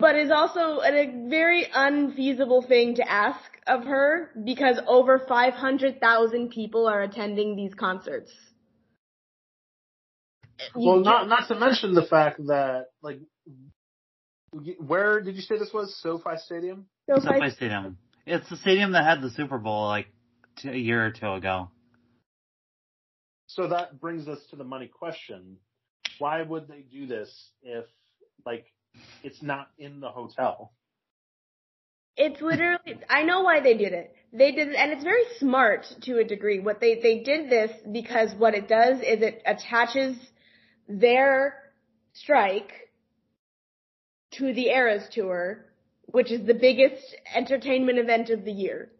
but is also a very unfeasible thing to ask of her because over 500,000 people are attending these concerts well, not not to mention the fact that like, where did you say this was? SoFi Stadium. SoFi, SoFi Stadium. It's the stadium that had the Super Bowl like a year or two ago. So that brings us to the money question. Why would they do this if like it's not in the hotel? It's literally, I know why they did it. They did, and it's very smart to a degree. What they, they did this because what it does is it attaches their strike to the Eras Tour, which is the biggest entertainment event of the year.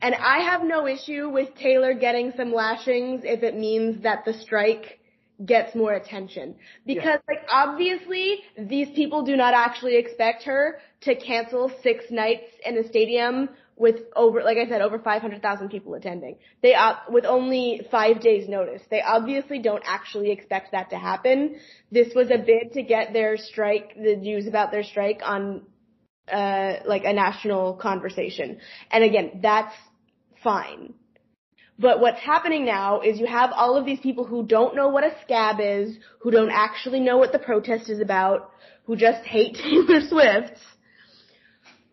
And I have no issue with Taylor getting some lashings if it means that the strike gets more attention. Because yeah. like obviously these people do not actually expect her to cancel six nights in a stadium with over, like I said, over 500,000 people attending. They, uh, with only five days notice. They obviously don't actually expect that to happen. This was a bid to get their strike, the news about their strike on, uh, like a national conversation. And again, that's fine. But what's happening now is you have all of these people who don't know what a scab is, who don't actually know what the protest is about, who just hate Taylor Swift,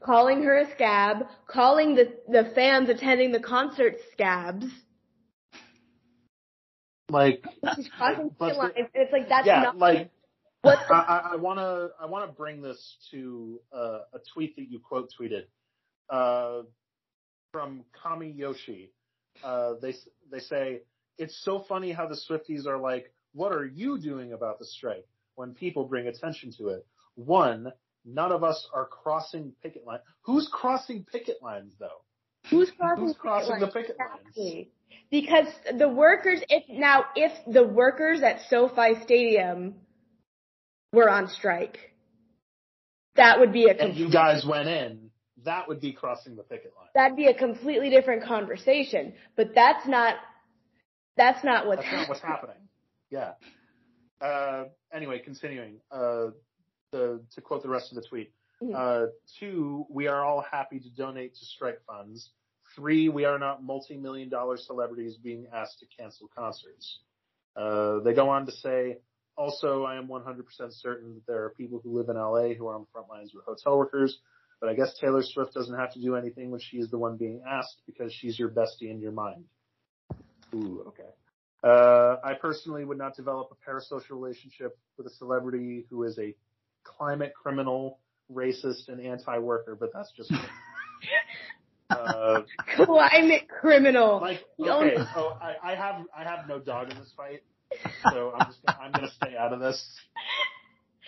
calling her a scab, calling the, the fans attending the concert scabs. Like, she's crossing but lines. It's like that's yeah, not like. What the- I, I want to I want to bring this to uh, a tweet that you quote tweeted uh, from Kami Yoshi. Uh, they they say it's so funny how the Swifties are like, what are you doing about the strike? When people bring attention to it, one, None of us are crossing picket lines. Who's crossing picket lines though? Who's crossing, Who's crossing the picket exactly. lines? Because the workers, if now, if the workers at SoFi Stadium were on strike, that would be a. And you guys went in. That would be crossing the picket line. That'd be a completely different conversation. But that's not. That's not what's. That's not what's happening. Yeah. Uh, anyway, continuing. Uh, to, to quote the rest of the tweet. Mm-hmm. Uh, two, we are all happy to donate to strike funds. Three, we are not multi-million dollar celebrities being asked to cancel concerts. Uh, they go on to say, also, I am 100% certain that there are people who live in LA who are on the front lines with hotel workers, but I guess Taylor Swift doesn't have to do anything when she is the one being asked because she's your bestie in your mind. Ooh, okay. Uh, I personally would not develop a parasocial relationship with a celebrity who is a climate criminal, racist, and anti-worker, but that's just. uh, climate criminal. Like okay, so I, I have I have no dog in this fight, so I'm just gonna, I'm gonna stay out of this.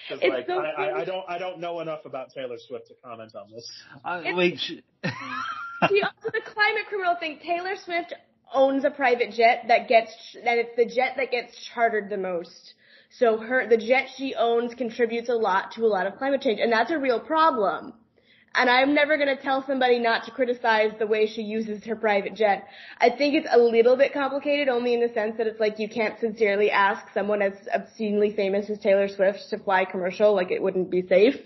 Because like so I, I, I, don't I don't know enough about Taylor Swift to comment on this. Uh, wait. See, also the climate criminal thing. Taylor Swift owns a private jet that gets that it's the jet that gets chartered the most. So her, the jet she owns contributes a lot to a lot of climate change, and that's a real problem. And I'm never gonna tell somebody not to criticize the way she uses her private jet. I think it's a little bit complicated only in the sense that it's like you can't sincerely ask someone as obscenely famous as Taylor Swift to fly commercial, like it wouldn't be safe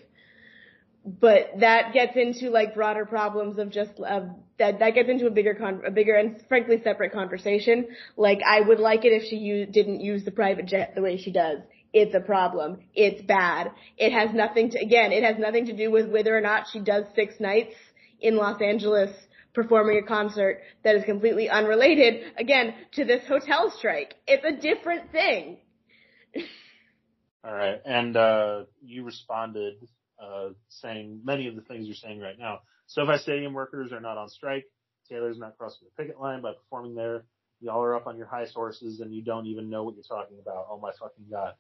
but that gets into like broader problems of just uh, that that gets into a bigger con- a bigger and frankly separate conversation. Like I would like it if she u- didn't use the private jet the way she does. It's a problem. It's bad. It has nothing to again. It has nothing to do with whether or not she does six nights in Los Angeles performing a concert that is completely unrelated, again, to this hotel strike. It's a different thing. All right. And, uh, you responded, uh, saying many of the things you're saying right now. SoFi Stadium workers are not on strike. Taylor's not crossing the picket line by performing there. Y'all are up on your high sources and you don't even know what you're talking about. Oh my fucking god.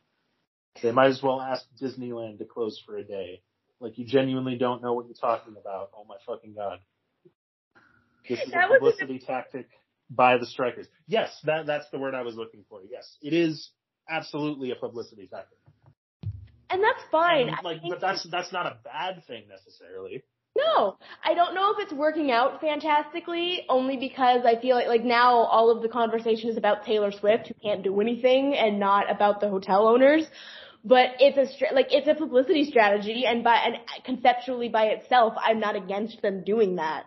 They might as well ask Disneyland to close for a day. Like you genuinely don't know what you're talking about. Oh my fucking god. This is That a- publicity tactic by the strikers. Yes, that that's the word I was looking for. Yes, it is absolutely a publicity tactic. And that's fine. And, like, but that's that's not a bad thing necessarily. No, I don't know if it's working out fantastically. Only because I feel like like now all of the conversation is about Taylor Swift who can't do anything and not about the hotel owners. But it's a str- like it's a publicity strategy, and by and conceptually by itself, I'm not against them doing that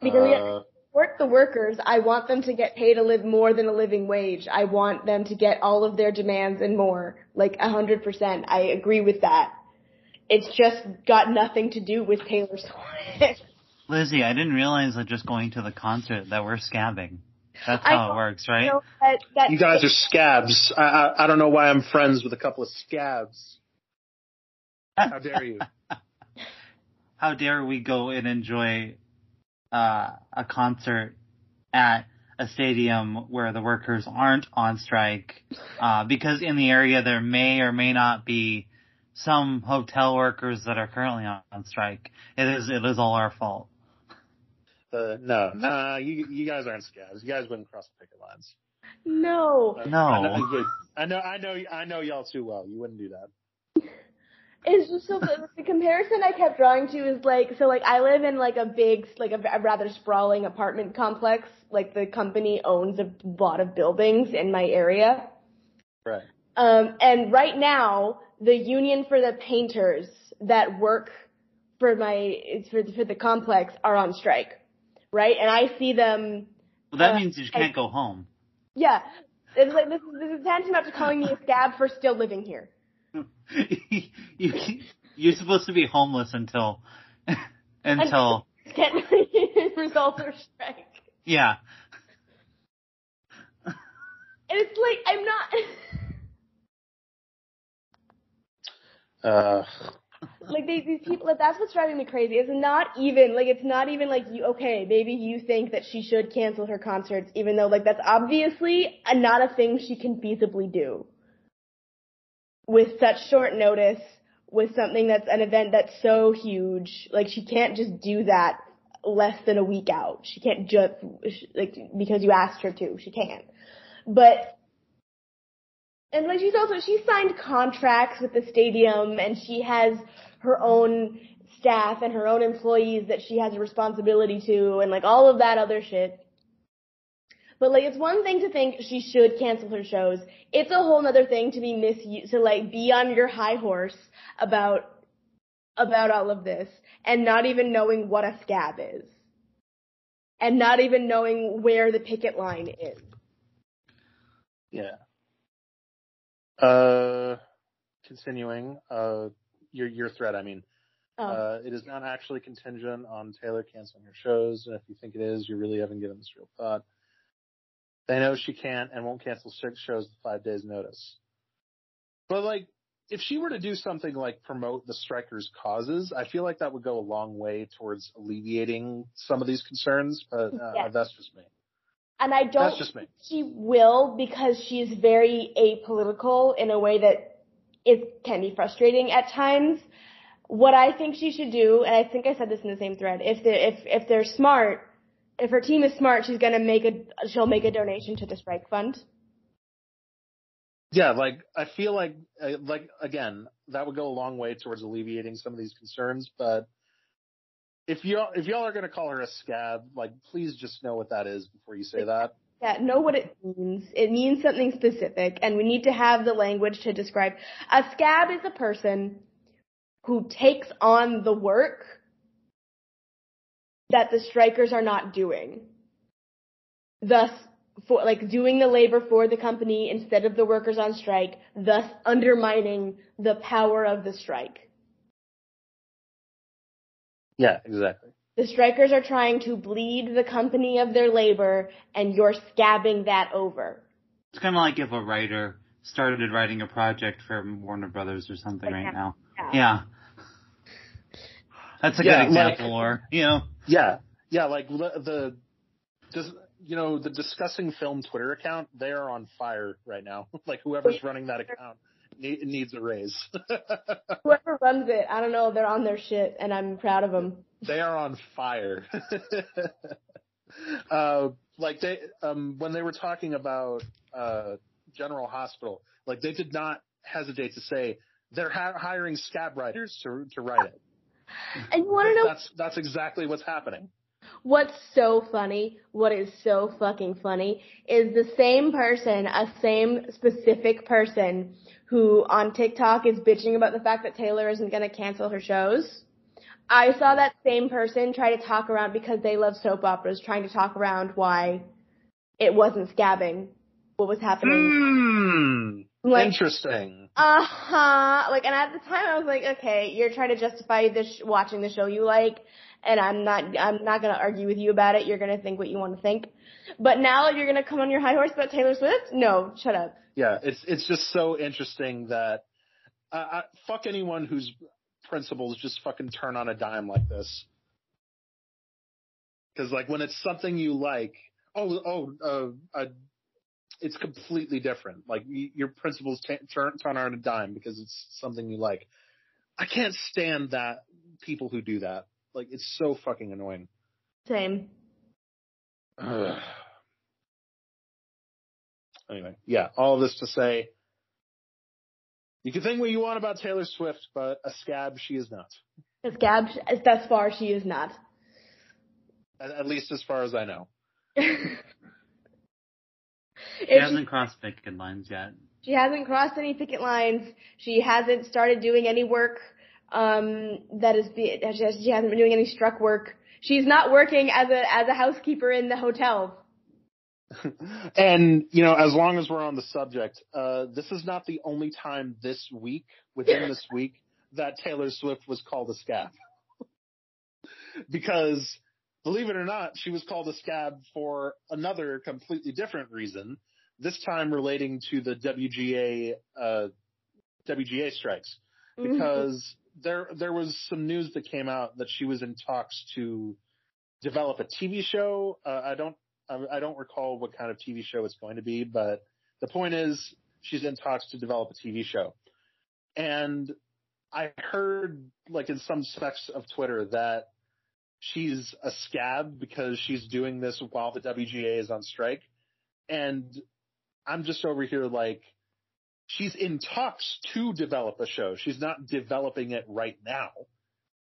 because Uh, support the workers. I want them to get paid a live more than a living wage. I want them to get all of their demands and more. Like a hundred percent. I agree with that. It's just got nothing to do with Taylor Swift. Lizzie, I didn't realize that just going to the concert that we're scabbing. That's how know- it works, right? You that, that, you guys are scabs. I, I I don't know why I'm friends with a couple of scabs. How dare you? How dare we go and enjoy uh, a concert at a stadium where the workers aren't on strike? Uh, because in the area there may or may not be some hotel workers that are currently on, on strike. It is it is all our fault. Uh, no, nah, you you guys aren't scabs. You guys wouldn't cross the picket lines. no. No. I know. I know, I know, I know y'all too well. You wouldn't do that. It's just so the, the comparison I kept drawing to is like so like I live in like a big like a, a rather sprawling apartment complex. Like the company owns a lot of buildings in my area. Right. Um, and right now, the union for the painters that work for my for the, for the complex are on strike, right? And I see them. Well, that Uh, means you I- can't go home. Yeah, it's like this is this is tantamount to calling me a scab for still living here. you, you're supposed to be homeless until until Can't resolve their strike. yeah. And it's like I'm not. Uh, like they, these people like that's what's driving me crazy it's not even like it's not even like you okay maybe you think that she should cancel her concerts even though like that's obviously a, not a thing she can feasibly do with such short notice with something that's an event that's so huge like she can't just do that less than a week out. She can't just like because you asked her to. She can't. But and like she's also she signed contracts with the stadium and she has her own staff and her own employees that she has a responsibility to and like all of that other shit. But like it's one thing to think she should cancel her shows. It's a whole other thing to be misused to like be on your high horse about about all of this and not even knowing what a scab is. And not even knowing where the picket line is. yeah. Uh, continuing, uh, your, your thread, I mean, Oh. uh, it is not actually contingent on Taylor canceling her shows. And if you think it is, you really haven't given this real thought. They know she can't and won't cancel six shows with five days notice. But like, if she were to do something like promote the strikers' causes, I feel like that would go a long way towards alleviating some of these concerns. But uh, Yeah. that's just me. and I don't That's just me. she will because she's very apolitical in a way that it can be frustrating at times. What I think she should do, and I think I said this in the same thread, if they if if they're smart, if her team is smart, she's gonna make a she'll make a donation to the strike fund. Yeah, like I feel like uh, like again that would go a long way towards alleviating some of these concerns. But if y'all if y'all are gonna call her a scab, like please just know what that is before you say that. Yeah, know what it means. It means something specific, and we need to have the language to describe. A scab is a person who takes on the work that the strikers are not doing. Thus, for like doing the labor for the company instead of the workers on strike, thus undermining the power of the strike. Yeah, exactly. The strikers are trying to bleed the company of their labor, and you're scabbing that over. It's kind of like if a writer started writing a project for Warner Brothers or something right now. Yeah. Yeah. That's a Yeah, good like- example, or, you know. Yeah, yeah, like the, does you know the discussing film Twitter account? They are on fire right now. like whoever's running that account ne- needs a raise. Whoever runs it, I don't know, they're on their shit, and I'm proud of them. they are on fire. uh, like they, um, when they were talking about uh, General Hospital, like they did not hesitate to say they're ha- hiring scab writers to to write it. And you want to know That's that's exactly what's happening. What's so funny, what is so fucking funny, is the same person, a same specific person who on TikTok is bitching about the fact that Taylor isn't gonna cancel her shows. I saw that same person try to talk around because they love soap operas, trying to talk around why it wasn't scabbing, what was happening. Hmm. Like, Interesting. Uh huh. Like, and at the time I was like, okay, you're trying to justify this watching the show you like, and I'm not, I'm not gonna argue with you about it. You're gonna think what you want to think. But now you're gonna come on your high horse about Taylor Swift? No, shut up. Yeah, it's it's just so interesting that uh, I, fuck anyone whose principles just fucking turn on a dime like this. Because like when it's something you like, oh oh, uh, uh, it's completely different. Like y- your principles t- turn turn on a dime because it's something you like. I can't stand that people who do that. Like it's so fucking annoying. Same. Ugh. Anyway, yeah, all of this to say, you can think what you want about Taylor Swift, but a scab she is not. A scab as thus far she is not. At, at least as far as I know. She hasn't crossed picket lines yet. She hasn't crossed any picket lines. She hasn't started doing any work um, that is be, she has- she hasn't been doing any struck work. She's not working as a as a housekeeper in the hotel. and you know, as long as we're on the subject, uh, this is not the only time this week, within this week, that Taylor Swift was called a scab. because, believe it or not, she was called a scab for another completely different reason. This time relating to the WGA uh, WGA strikes. Mm-hmm. because there there was some news that came out that she was in talks to develop a TV show. Uh, I don't I, I don't recall what kind of TV show it's going to be, but the point is she's in talks to develop a TV show. And I heard like in some sects of Twitter that she's a scab because she's doing this while the WGA is on strike. And I'm just over here like she's in talks to develop a show. She's not developing it right now.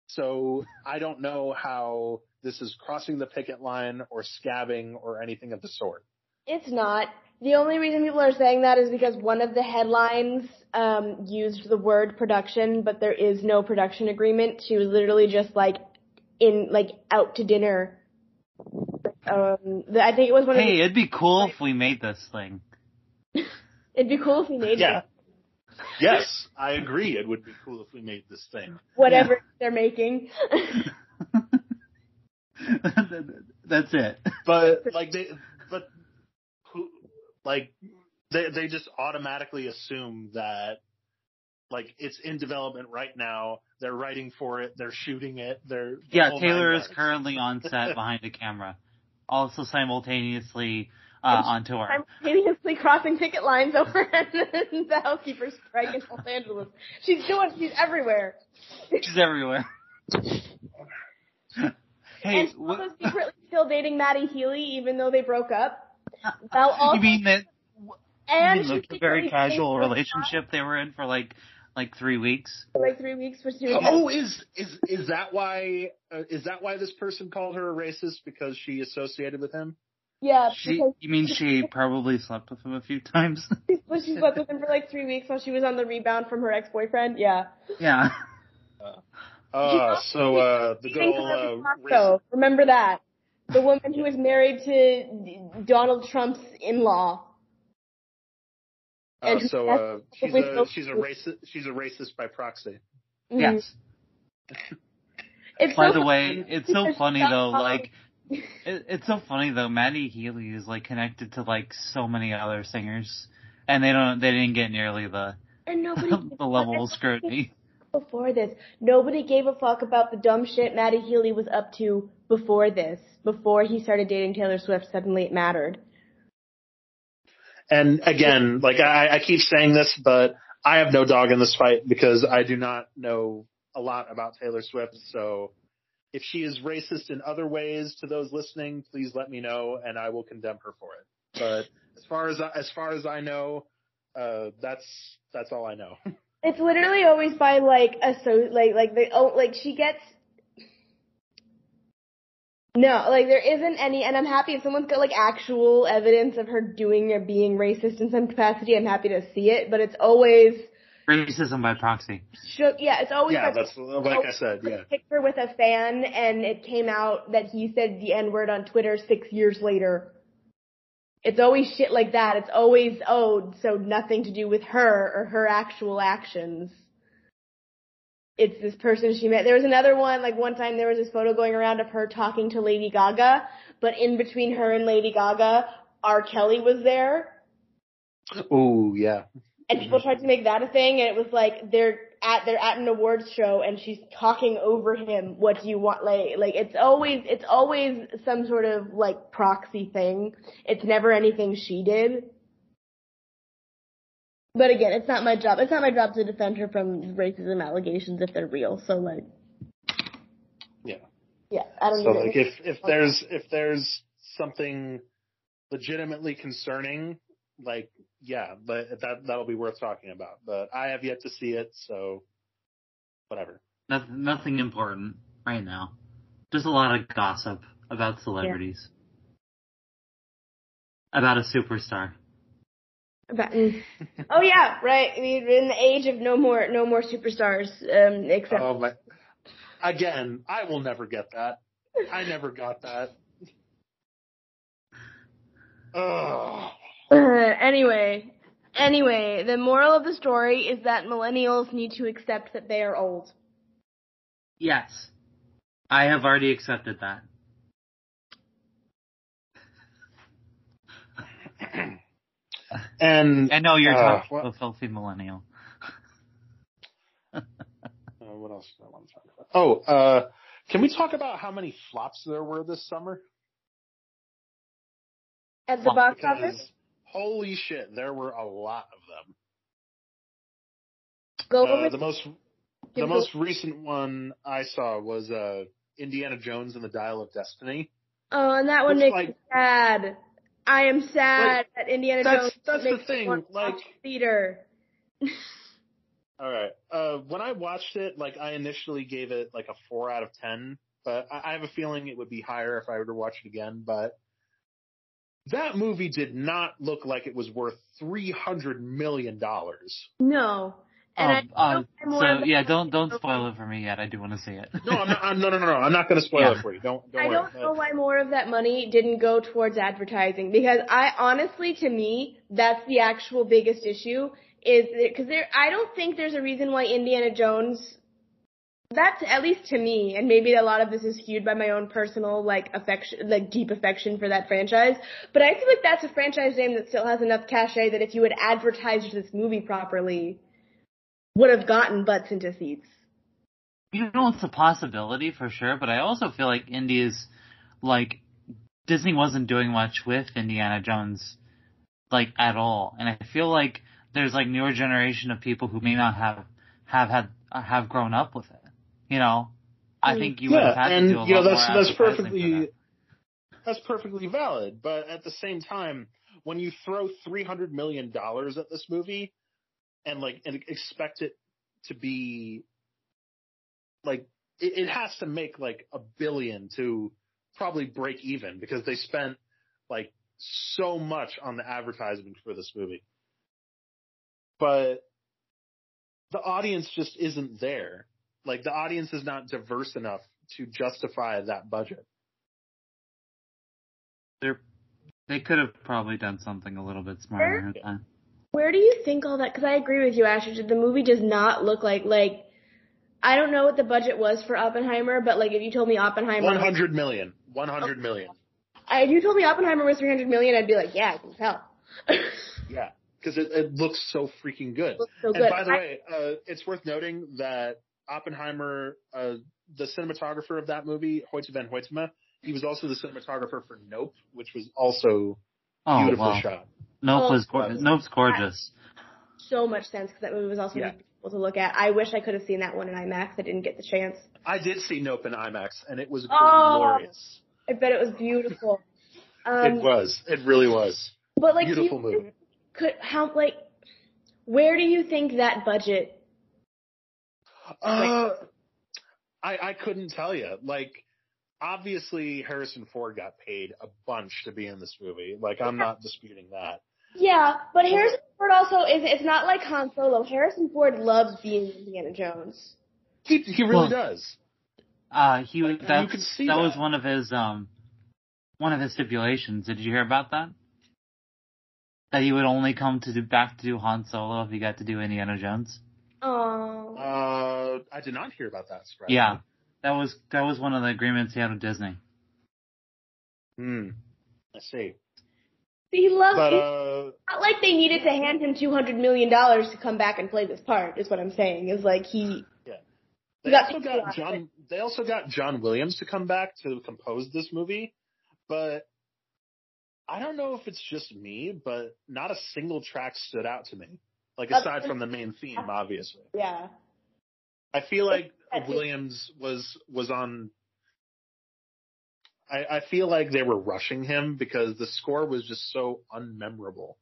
So I don't know how this is crossing the picket line or scabbing or anything of the sort. It's not. The only reason people are saying that is because one of the headlines um, used the word production, but there is no production agreement. She was literally just like in like out to dinner. Um, the, I think it was one Hey, of the- Hey, it'd be cool if we made this thing. The. It'd be cool if we made Yeah. it. Yes, I agree. It would be cool if we made this thing. whatever they're making. That's it. But like they, but who, like they they just automatically assume that like it's in development right now. They're writing for it. They're shooting it. They're the Yeah, Taylor is currently on set behind a camera, also simultaneously uh, on tour. Simultaneously crossing picket lines over the housekeeper strike in Los Angeles. She's doing. She's everywhere. She's everywhere. hey, and she's what, also secretly still dating Matty Healy, even though they broke up. While also, you mean that? and you mean the very casual relationship they were in for like like three weeks? like three weeks, but she was Oh, is is is that why? Uh, is that why this person called her a racist because she associated with him? Yeah, She, you mean she probably slept with him a few times? but she slept with him for like three weeks while she was on the rebound from her ex boyfriend. Yeah. yeah. Uh, so uh, the good Dating old Carly uh, Costco. Remember that. The woman who was married to Donald Trump's in-law. Uh, And so uh, she's a she's a racist she's a racist by proxy. Mhm. Yes. It's By so the way, it's so funny though. Like, it, it's so funny though. Matty Healy is like connected to like so many other singers, and they don't. They didn't get nearly the and nobody the level of scrutiny. before this. Nobody gave a fuck about the dumb shit Matty Healy was up to before this. Before he started dating Taylor Swift, suddenly it mattered. And again, like I, I keep saying this, but I have no dog in this fight because I do not know a lot about Taylor Swift. So if she is racist in other ways to those listening, please let me know and I will condemn her for it. But as far as as far as I know, uh, that's that's all I know. It's literally always by like a so like like the oh like she gets no like there isn't any and I'm happy if someone's got like actual evidence of her doing or being racist in some capacity I'm happy to see it but it's always Racism by proxy. shook yeah it's always yeah, like that's like I said. a Yeah, picture with a fan and it came out that he said the N word on Twitter six years later. It's always shit like that. It's always, oh, so nothing to do with her or her actual actions. It's this person she met. There was another one, like one time there was this photo going around of her talking to Lady Gaga, but in between her and Lady Gaga, R. Kelly was there. Oh yeah. And people mm-hmm. tried to make that a thing, and it was like they're at they're at an awards show, and she's talking over him. What do you want? Like, like it's always it's always some sort of like proxy thing. It's never anything she did. But again, it's not my job. It's not my job to defend her from racism allegations if they're real. So like, Yeah. yeah, I don't So like if if there's if there's something legitimately concerning, like yeah, but that that'll be worth talking about. But I have yet to see it, so whatever. Nothing, nothing important right now. Just a lot of gossip about celebrities. About a superstar. But, mm. oh yeah, right. I mean, in the age of no more, no more superstars, um, except Oh my! Again, I will never get that. I never got that. Ugh. Uh, anyway, anyway, the moral of the story is that millennials need to accept that they are old. Yes. I have already accepted that. And I know you're Uh, talking what- to a filthy millennial. uh, what else do I want to talk about? Oh, uh, can we talk about how many flops there were this summer? At the box Because office, holy shit, there were a lot of them. go Uh, over the most the Give most recent one I saw was uh, Indiana Jones and the Dial of Destiny. Oh, and that one makes me sad. I am sad that Indiana That's- Jones that's the thing, like- theater. All right. Uh, when I watched it, like I initially gave it like a four out of ten, but I, I have a feeling it would be higher if I were to watch it again. But that movie did not look like it was worth three hundred million dollars. No, and Um, I uh, I'm so of a- yeah, don't don't spoil it for me yet. I do want to see it. No, I'm not. I'm, no, no, no, no. I'm not going to spoil Yeah. it for you. Don't. Don't I worry. don't know why more of that money didn't go towards advertising because I honestly, to me, that's the actual biggest issue. Is because there, I don't think there's a reason why Indiana Jones. That's at least to me, and maybe a lot of this is skewed by my own personal like affection, like deep affection for that franchise. But I feel like that's a franchise name that still has enough cachet that if you had advertised this movie properly, would have gotten butts into seats. You know, it's a possibility for sure, but I also feel like India's like Disney wasn't doing much with Indiana Jones like at all, and I feel like there's like newer generation of people who may not have have had have grown up with it. You know, I Mm. think you would yeah, have had and to do a you know that's more that's perfectly that. that's perfectly valid. But at the same time, when you throw three hundred million dollars at this movie and like and expect it to be like it, it has to make like a billion to probably break even because they spent like so much on the advertisement for this movie. But the audience just isn't there. Like the audience is not diverse enough to justify that budget. They're, they could have probably done something a little bit smarter. at that. Where do you think all that? Because I agree with you, Asher. The movie does not look like like I don't know what the budget was for Oppenheimer, but like if you told me Oppenheimer, One hundred million. One hundred million. I, if you told me Oppenheimer was 300 million, I'd be like, yeah, I can tell. Yeah, because it, it looks so freaking good. Looks so and good. by the I- way, uh, it's worth noting that Oppenheimer, uh, the cinematographer of that movie, Hoyte van Hoytema, he was also the cinematographer for Nope, which was also Oh, beautifully well. shot. Nope Oh. was gor- Nope's gorgeous. so much sense because that movie was also Yeah. beautiful to look at. I wish I could have seen that one in IMAX. I didn't get the chance. I did see Nope in IMAX, and it was Oh. glorious. I bet it was beautiful. Um, it was. It really was. But like, Beautiful you- movie. Could how like, where do you think that budget? Uh, I I couldn't tell you. Like, obviously Harrison Ford got paid a bunch to be in this movie. Like, I'm not disputing that. Yeah, but Harrison Ford also is. It's not like Han Solo. Harrison Ford loves being Indiana Jones. He he really Well, does. Uh, he was, Like, you that, see that was one of his, um, one of his stipulations. Did you hear about that? That he would only come to do, back to do Han Solo if he got to do Indiana Jones? Oh, Uh, I did not hear about that. surprisingly. Yeah. That was, that was one of the agreements he had with Disney. Hmm. I see. he loves. But uh, not like they needed to hand him two hundred million dollars to come back and play this part. Is what I'm saying. Is like he. Yeah. they got also got John. They also got John Williams to come back to compose this movie, but I don't know if it's just me, but not a single track stood out to me. Like aside from the main theme, obviously. Yeah. I feel like Williams was was on. I, I feel like they were rushing him because the score was just so unmemorable.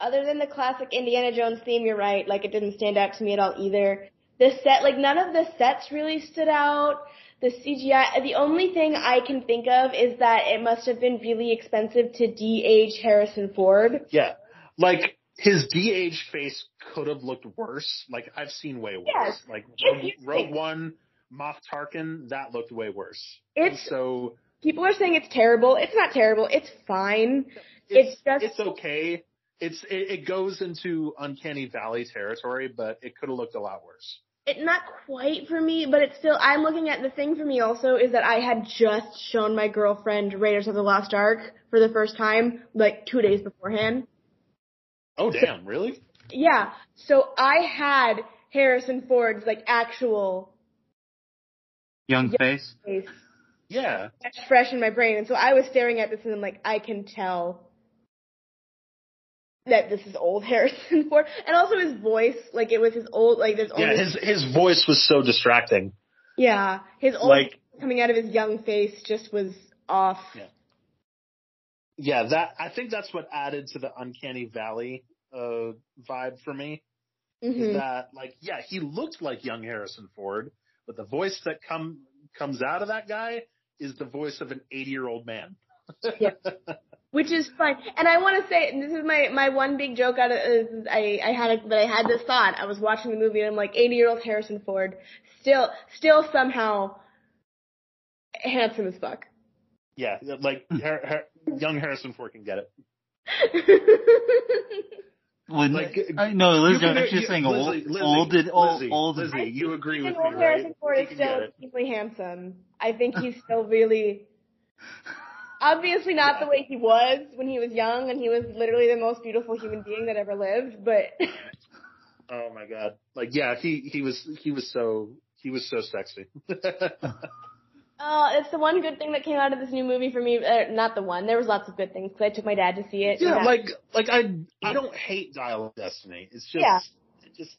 Other than the classic Indiana Jones theme, you're right. Like it didn't stand out to me at all either. The set, like none of the sets really stood out. The CGI, the only thing I can think of is that it must have been really expensive to de-age Harrison Ford. Yeah, like his de-age face could have looked worse. Like I've seen way worse. Yes. Like Rogue, Rogue. One, Moff Tarkin, that looked way worse. It's so people are saying it's terrible. It's not terrible. It's fine. it's It's just- it's okay. It's it, it goes into uncanny valley territory, but it could have looked a lot worse. It not quite for me, but it's still. I'm looking at the thing for me also is that I had just shown my girlfriend Raiders of the Lost Ark for the first time like two days beforehand. Oh damn, really? Yeah, so I had Harrison Ford's like actual Young Yeah. face? face Yeah. fresh in my brain, and so I was staring at this and I'm like, I can tell that this is old Harrison Ford, and also his voice, like it was his old, like there's Yeah, his his voice was so distracting. yeah, his old Like coming out of his young face just was off. Yeah. Yeah, that I think that's what added to the uncanny valley uh vibe for me. Is hmm that like yeah, he looked like young Harrison Ford, but the voice that come comes out of that guy is the voice of an 80-year-old man. Yeah. which is fun. And I want to say, and this is my my one big joke out of is I I had a, but I had this thought. I was watching the movie and I'm like, 80 year old Harrison Ford, still still somehow handsome as fuck. yeah, like her, Har- young Harrison Ford can get it. When, Like, I, no, You Liz, can- I'm just you- saying Lizzie, old, Lizzie, old, and- old, Lizzie, old. Lizzie, you agree with Even me, old right? Harrison Ford is still get it. extremely handsome. I think he's still really. Obviously not the way he was when he was young and he was literally the most beautiful human being that ever lived, but Oh my god! Like yeah, he he was he was so he was so sexy. Oh, it's the one good thing that came out of this new movie for me. Uh, not the one. There was lots of good things because I took my dad to see it. yeah, like like I I don't hate Dial of Destiny. It's just Yeah. it just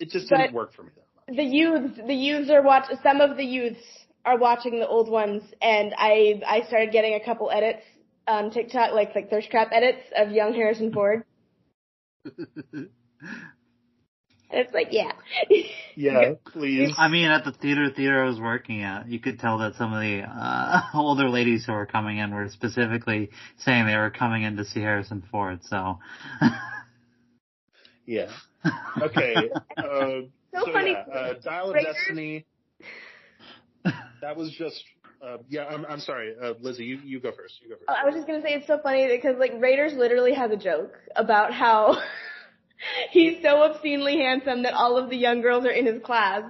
it just But- didn't work for me that much. the youths, the youths are watch. Some of the youths are watching the old ones, and I I started getting a couple edits on TikTok, like like thirst trap edits of young Harrison Ford. And it's like, yeah. Yeah, please. I mean, at the theater theater I was working at, you could tell that some of the uh, older ladies who were coming in were specifically saying they were coming in to see Harrison Ford. So, Yeah. Okay. Uh, So so funny. yeah, uh, Dial of Raiders- Destiny. That was just. Uh, yeah, I'm I'm sorry, uh, Lizzie. You you go first. You go first. Oh, I was just gonna say it's so funny because like Raiders literally has a joke about how he's so obscenely handsome that all of the young girls are in his class.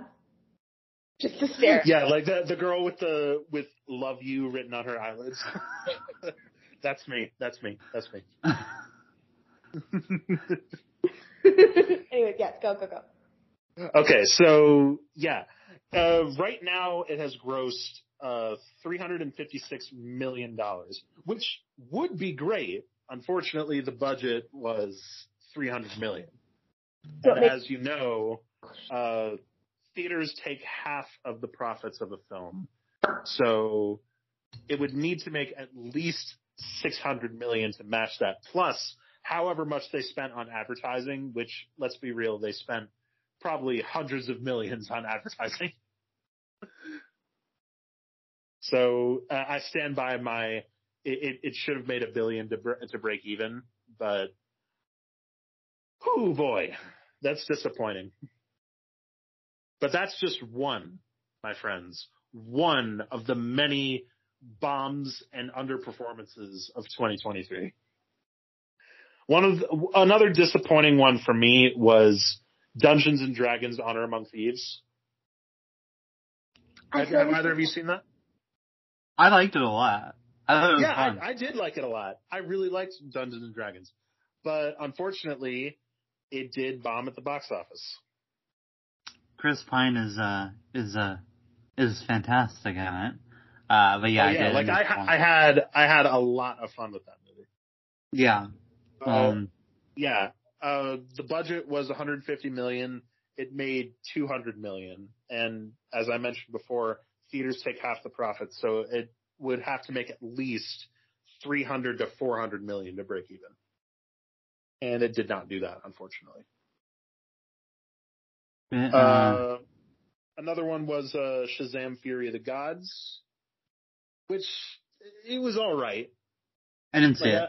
Just to stare. Yeah, like the the girl with the with "love you" written on her eyelids. That's me. That's me. That's me. Anyways, yes, go, go, go. Okay, so yeah, uh, right now it has grossed uh, three hundred and fifty-six million dollars, which would be great. Unfortunately, the budget was three hundred million. And makes- as you know, uh, theaters take half of the profits of a film, so it would need to make at least six hundred million to match that. Plus, however much they spent on advertising, which let's be real, they spent probably hundreds of millions on advertising. so uh, I stand by my. It, it, it should have made a billion to br- to break even, but oh boy, that's disappointing. But that's just one, my friends, one of the many bombs and underperformances of 2023. One of the, another disappointing one for me was Dungeons and Dragons: Honor Among Thieves. I Have, have either of you seen that? I liked it a lot. I it Yeah. I, I did like it a lot. I really liked Dungeons and Dragons, but unfortunately, it did bomb at the box office. Chris Pine is uh is uh is fantastic at it. Uh, but yeah, Oh, I yeah, did. like I, I had, I had a lot of fun with that movie. yeah. Uh, Um, yeah, uh, the budget was 150 million. It made 200 million, and as I mentioned before, theaters take half the profit, so it would have to make at least 300 to 400 million to break even. And it did not do that, unfortunately. uh, Uh, another one was uh, Shazam: Fury of the Gods, which it was all right. I didn't see Like, it. uh,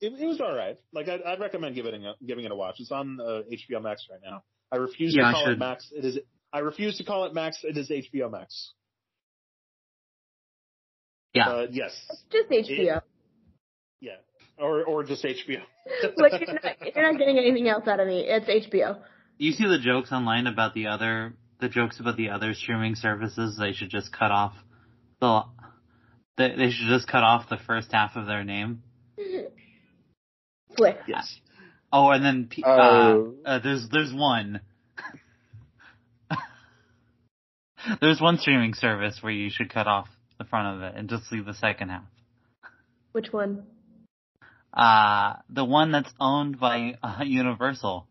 it, it was all right. Like I'd, I'd recommend giving it a, giving it a watch. It's on uh, HBO Max right now. I refuse Yeah, to call it. Max. It is. I refuse to call it Max. It is HBO Max. Yeah. But yes, It's just HBO. yeah, or or just HBO. like you're not, you're not getting anything else out of me. It's HBO. You see the jokes online about the other the jokes about the other streaming services. They should just cut off the they, they should just cut off the first half of their name. Flick. yes. Oh, and then P- uh, Oh. uh, there's there's one. there's one streaming service where you should cut off the front of it and just leave the second half. Which one? Uh, the one that's owned by uh, Universal.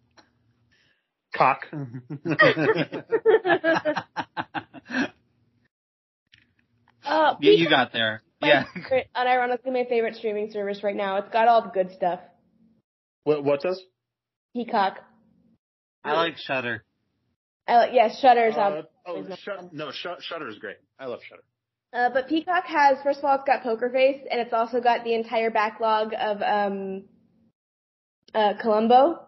Cock. Uh, yeah, you got there. my Yeah. favorite- unironically my favorite streaming service right now. It's got all the good stuff. what what does? Peacock. I like Shudder. I like, yeah, Shudder's Uh, out. oh, There's no Shut, fun. no, Shut, Shudder is great. I love Shudder. Uh, but Peacock has, first of all, it's got Poker Face, and it's also got the entire backlog of um, uh, Columbo.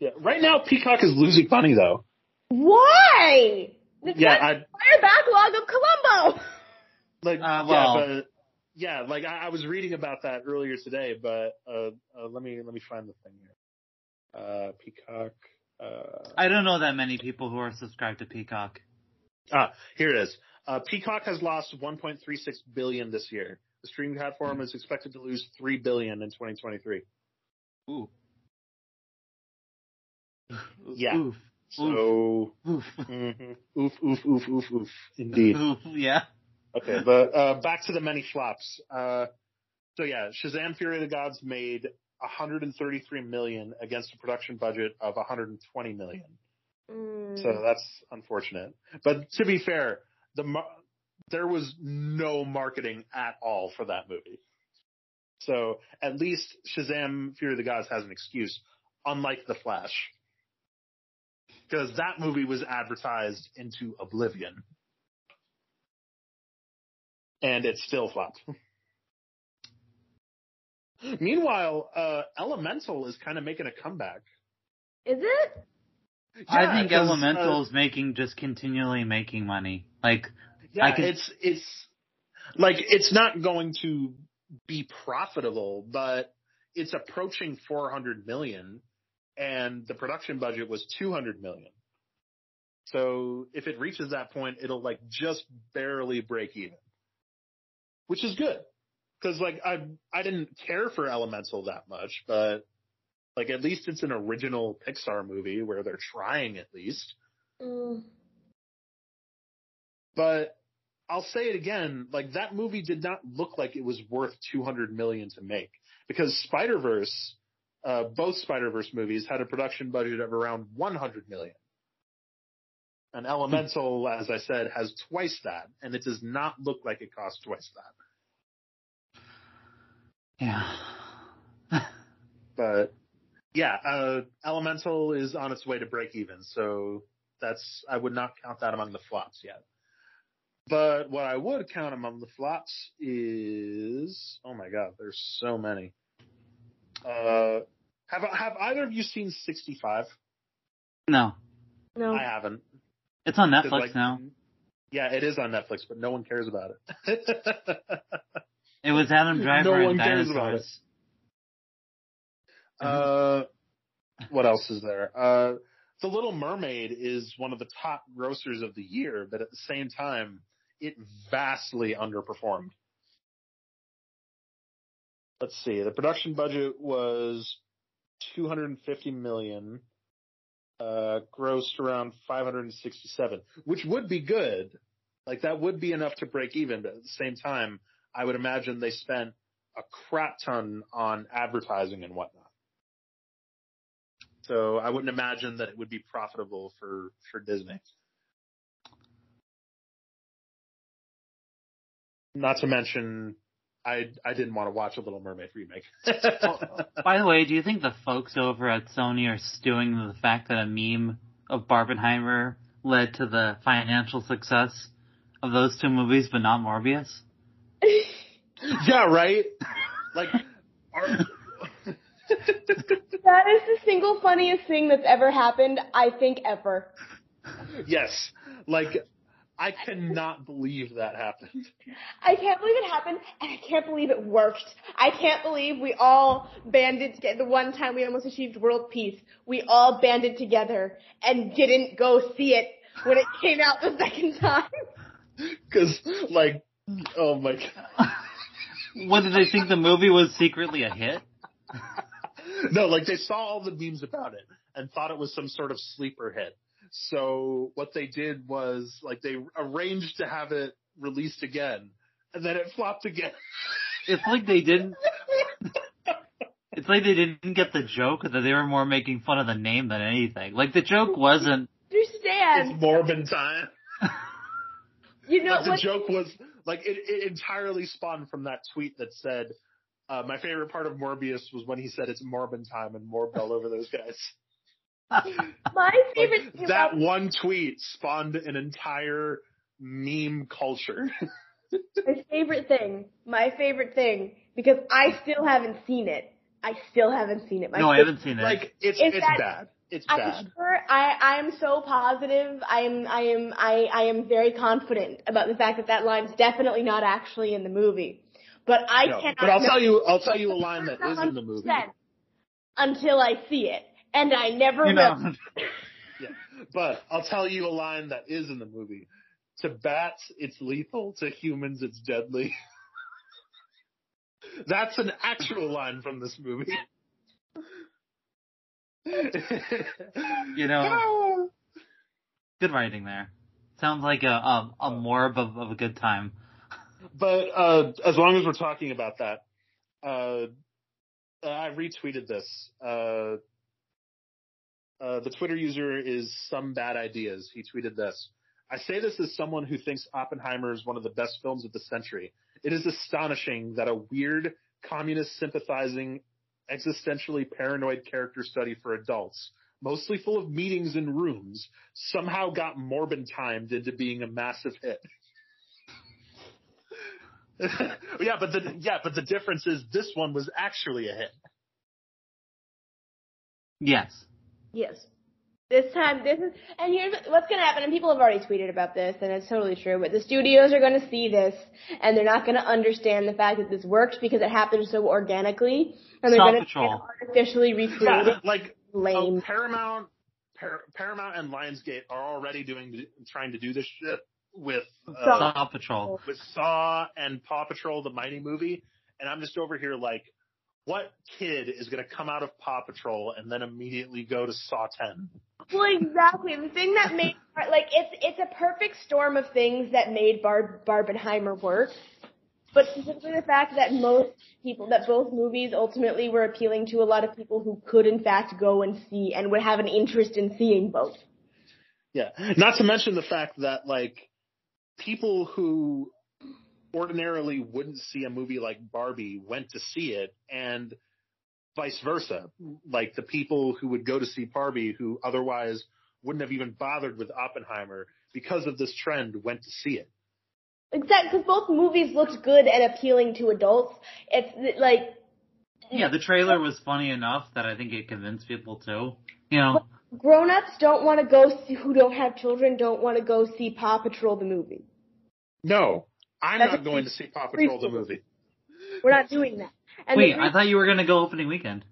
Yeah, right now Peacock is losing money though. Why? It's Yeah, got I the entire backlog of Columbo. like Uh, well- yeah, but yeah, like I, I was reading about that earlier today, but uh, uh, let me let me find the thing here. Uh, Peacock. Uh, I don't know that many people who are subscribed to Peacock. ah, here it is. Uh, Peacock has lost 1.36 billion this year. The streaming platform is expected to lose 3 billion in 2023. Ooh. Yeah. Oof. So, Oof. mhm. oof, oof, oof, oof, oof, indeed. Oof. Yeah. Okay, but uh, back to the many flops. Uh, so yeah, Shazam: Fury of the Gods made 133 million against a production budget of 120 million. Mm. So that's unfortunate. But to be fair, the there was no marketing at all for that movie. So at least Shazam: Fury of the Gods has an excuse, unlike The Flash, because that movie was advertised into oblivion, and it still flopped. Meanwhile, uh, Elemental is kind of making a comeback. Is it? I Yeah, think 'cause, uh, Elemental is making just continually making money. Like Yeah, I can- it's it's like it's not going to be profitable, but it's approaching 400 million, and the production budget was 200 million. So if it reaches that point, it'll like just barely break even, which is good. Cause like I, I didn't care for Elemental that much, but like at least it's an original Pixar movie where they're trying at least. Mm. But I'll say it again, like that movie did not look like it was worth 200 million to make because Spider-Verse, uh, both Spider-Verse movies had a production budget of around 100 million. And Elemental, as I said, has twice that, and it does not look like it costs twice that. Yeah. But yeah, uh, Elemental is on its way to break even, so that's I would not count that among the flops yet. But what I would count among the flops is oh my god, there's so many. Uh, have have either of you seen 65? No. No. I haven't. It's on Netflix like, now. Yeah, it is on Netflix, but no one cares about it. It was Adam Driver No and one cares about dinosaurs. Uh, what else is there? Uh, The Little Mermaid is one of the top grossers of the year, but at the same time, it vastly underperformed. Let's see. The production budget was 250 million, uh, grossed around 567, which would be good. Like that would be enough to break even, but at the same time, I would imagine they spent a crap ton on advertising and whatnot. So I wouldn't imagine that it would be profitable for, for Disney. Not to mention, I I didn't want to watch a Little Mermaid remake. By the way, do you think the folks over at Sony are stewing the fact that a meme of Barbenheimer led to the financial success of those two movies, but not Morbius? yeah, right. Like, are, That is the single funniest thing that's ever happened, I think, ever. yes, like I cannot believe that happened. I can't believe it happened, and I can't believe it worked. I can't believe we all banded together. The one time we almost achieved world peace, we all banded together and didn't go see it when it came out the second time. Because, like, oh my god. What did they think the movie was secretly a hit? no, like they saw all the memes about it and thought it was some sort of sleeper hit. So what they did was like they arranged to have it released again, and then it flopped again. It's like they didn't. It's like they didn't get the joke that they were more making fun of the name than anything. Like the joke wasn't. Understand? it's Morbin time. You know But the what? joke was like it, it entirely spawned from that tweet that said, uh, "My favorite part of Morbius was when he said it's Morbin time and morbed all over those guys." My favorite Like, thing that about one tweet spawned an entire meme culture. my favorite thing, my favorite thing, because I still haven't seen it. I still haven't seen it. My No, I haven't seen it. like it's Is it's that- bad. It's I'm bad. sure I, I am so positive. I am, I am, I, I am very confident about the fact that that line's definitely not actually in the movie. But I No, cannot. but I'll know tell you, I'll tell you a line that is in the movie. Until I see it. And I never you will. know, Yeah, but I'll tell you a line that is in the movie. To bats, it's lethal. To humans, it's deadly. That's an actual line from this movie. you know, ah! good writing there. Sounds like a a, a morb of, of a good time. But uh, as long as we're talking about that, uh, I retweeted this. Uh, uh, the Twitter user is some bad ideas. He tweeted this. I say this as someone who thinks Oppenheimer is one of the best films of the century. It is astonishing that a weird, communist sympathizing, existentially paranoid character study for adults, mostly full of meetings and rooms, somehow got Morbin timed into being a massive hit. yeah, but the yeah, but the difference is this one was actually a hit. Yes. Yes. This time, this is, and here's what's gonna happen, and people have already tweeted about this, and it's totally true, but the studios are gonna see this, and they're not gonna understand the fact that this worked because it happened so organically, and they're Paw gonna Patrol. artificially recreate Yeah, it like lame. Oh, Paramount, Par- Paramount and Lionsgate are already doing trying to do this shit with uh, Saw Patrol. with Saw and Paw Patrol, the Mighty movie, and I'm just over here like, what kid is going to come out of Paw Patrol and then immediately go to Saw 10? Well, exactly. The thing that made like it's it's a perfect storm of things that made Barb Barbenheimer work. But specifically the fact that most people, that both movies ultimately were appealing to a lot of people who could in fact go and see and would have an interest in seeing both. Yeah. Not to mention the fact that like people who ordinarily wouldn't see a movie like Barbie went to see it and vice versa. Like the people who would go to see Barbie who otherwise wouldn't have even bothered with Oppenheimer because of this trend went to see it. Exactly, because both movies looked good and appealing to adults. It's like Yeah, the trailer was funny enough that I think it convinced people too. You know, grown-ups don't want to go see who don't have children don't want to go see Paw Patrol the movie. No, I'm That's not going to see Paw Patrol the movie. We're not doing that. And wait, the I thought you were gonna go opening weekend.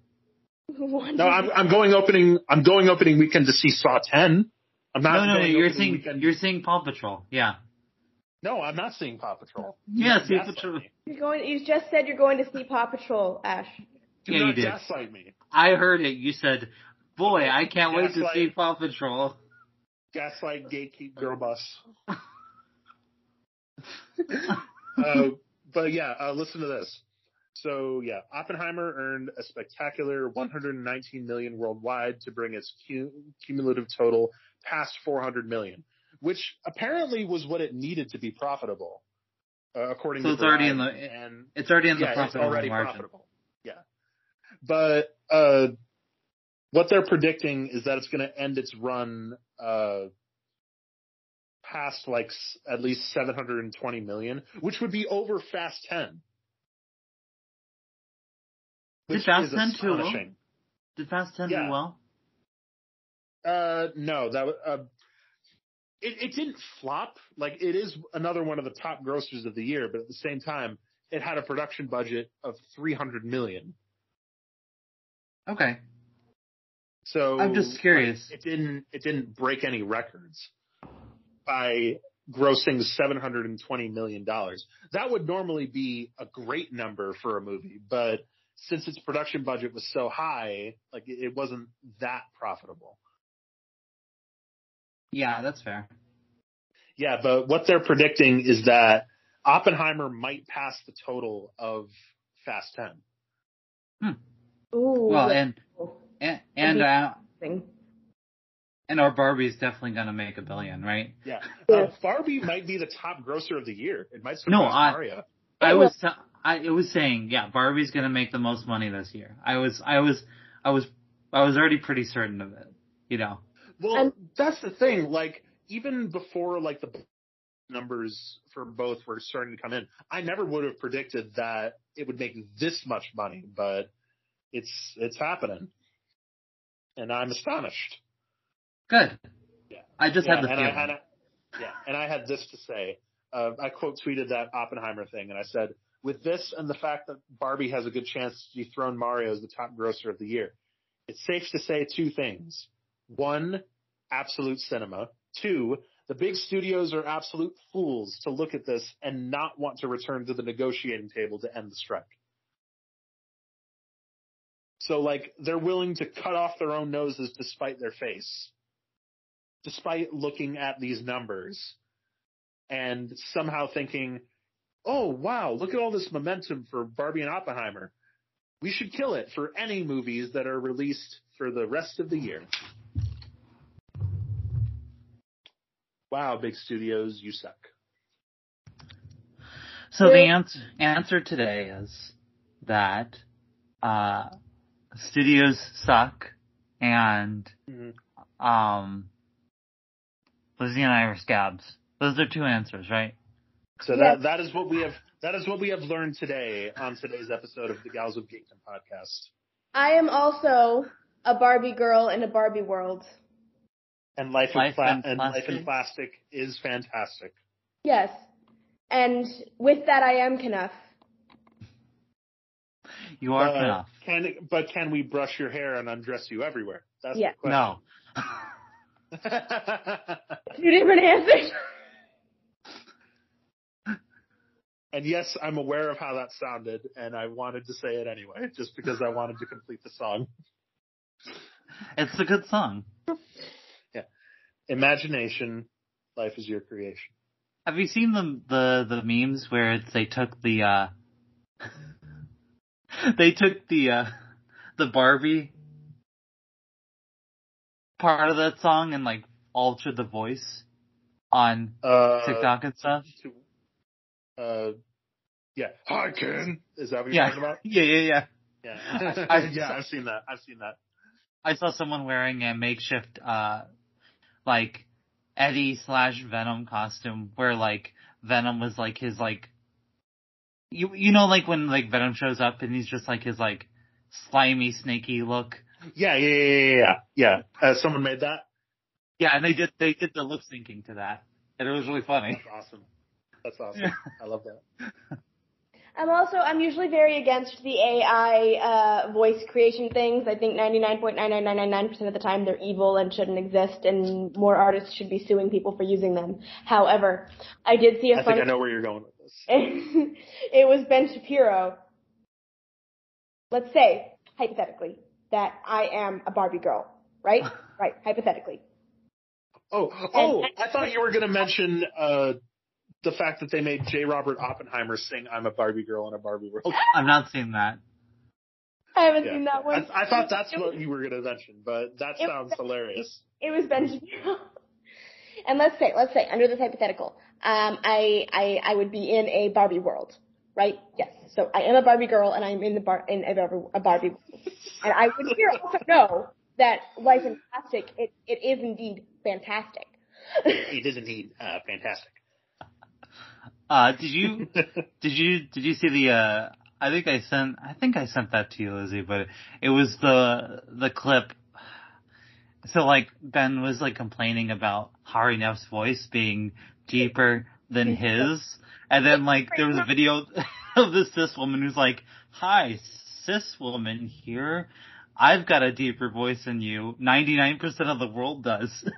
No, I'm, I'm going opening. I'm going opening weekend to see Saw 10. I'm not. No, no, no, you're seeing weekend- you're seeing Paw Patrol. Yeah. No, I'm not seeing Paw Patrol. Yeah, see Gaslight Patrol. You're going. You just said you're going to see Paw Patrol, Ash. Do Yeah, you did. gaslight me. I heard it. You said, "Boy, I can't wait to see Paw Patrol." Gaslight, gatekeep, girl boss. uh, but yeah, uh, listen to this. So yeah, Oppenheimer earned a spectacular 119 million worldwide to bring its cumulative total past 400 million, which apparently was what it needed to be profitable, uh, according So to it's already in the- and It's already in the yeah, it's profitable already margin. profitable. Yeah, but uh, what they're predicting is that it's going to end its run uh, past like s- at least 720 million, which would be over Fast 10. Did Fast 10 do well? Did Fast Ten Yeah. do well? Uh, no, that uh, it, it didn't flop. Like it is another one of the top grossers of the year, but at the same time, it had a production budget of 300 million. Okay. So I'm just curious. like, it didn't it didn't break any records by grossing 720 million dollars. That would normally be a great number for a movie, but since its production budget was so high, like it it wasn't that profitable. Yeah, that's fair. Yeah, but what they're predicting is that Oppenheimer might pass the total of Fast 10. Hmm. Ooh. Well, and oh. And and, uh, Thing. and our Barbie's definitely gonna make a billion, right? Yeah. Yeah. Uh, Barbie might be the top grosser of the year. It might surpass No, I- Mario. I was t- I it was saying, yeah, Barbie's gonna make the most money this year. I was I was I was I was already pretty certain of it. You know. Well, And- that's the thing. Like, even before like the numbers for both were starting to come in, I never would have predicted that it would make this much money, but it's it's happening, and I'm astonished. Good. Yeah. I just yeah, had the and feeling. I had a, yeah, and I had this to say. Uh, I quote tweeted that Oppenheimer thing, and I said, "With this and the fact that Barbie has a good chance to dethrone Mario as the top grosser of the year, it's safe to say two things: one, absolute cinema; two, the big studios are absolute fools to look at this and not want to return to the negotiating table to end the strike." So, like, they're willing to cut off their own noses despite their face despite looking at these numbers and somehow thinking, oh wow, look at all this momentum for Barbie and Oppenheimer. We should kill it for any movies that are released for the rest of the year. Wow, big studios, you suck. So the Really? answer answer today is that uh, studios suck and um, Lizzie and I are scabs. Those are two answers, right? So Yes. that that is what we have that is what we have learned today on today's episode of the Gals of Geekdom podcast. I am also a Barbie girl in a Barbie world. And life, Life in pla- in and life in Plastic? plastic is fantastic. Yes. And with that, I am Knuff. You are But enough. Can but can we brush your hair and undress you everywhere? That's Yeah. the question. No. question. Two different answers. and yes, I'm aware of how that sounded, and I wanted to say it anyway, just because I wanted to complete the song. It's a good song. Yeah. Imagination, life is your creation. Have you seen the the the memes where it's they took the uh they took the uh the Barbie part of that song and like altered the voice on Uh, TikTok and stuff? to- uh, yeah. Hi, Ken. Is that what you're Yeah. talking about? Yeah, yeah, yeah. Yeah. I- yeah, I've seen that. I've seen that. I saw someone wearing a makeshift uh like Eddie slash Venom costume where like Venom was like his like you you know like when like Venom shows up and he's just like his like slimy snaky look. Yeah, yeah, yeah, yeah, yeah. yeah. Uh, someone made that. Yeah, and they did they did the lip syncing to that. And it was really funny. That's awesome. That's awesome. Yeah. I love that. I'm also I'm usually very against the AI uh, voice creation things. I think 99.99999% of the time they're evil and shouldn't exist, and more artists should be suing people for using them. However, I did see a I funny. think I know where you're going with this. it was Ben Shapiro. Let's say hypothetically that I am a Barbie girl, right? right, hypothetically. Oh, oh! I thought you were going to mention uh, the fact that they made J. Robert Oppenheimer sing "I'm a Barbie girl in a Barbie world." I've not seen that. I haven't Yeah. seen that one. I, I thought that's what you were going to mention, but that It- sounds hilarious. It was Ben Shapiro. And let's say, let's say, under this hypothetical, um, I, I, I would be in a Barbie world, right? Yes. So I am a Barbie girl, and I'm in the bar in a Barbie, a Barbie world. and I would here also know that life in plastic, it, it is indeed fantastic. He did indeed uh, fantastic. Uh did you did you did you see the uh I think I sent I think I sent that to you, Lizzie, but it was the the clip so like Ben was like complaining about Hari Nef's voice being deeper than his and then like there was a video of this cis woman who's like, Hi, cis woman here. I've got a deeper voice than you. Ninety nine percent of the world does.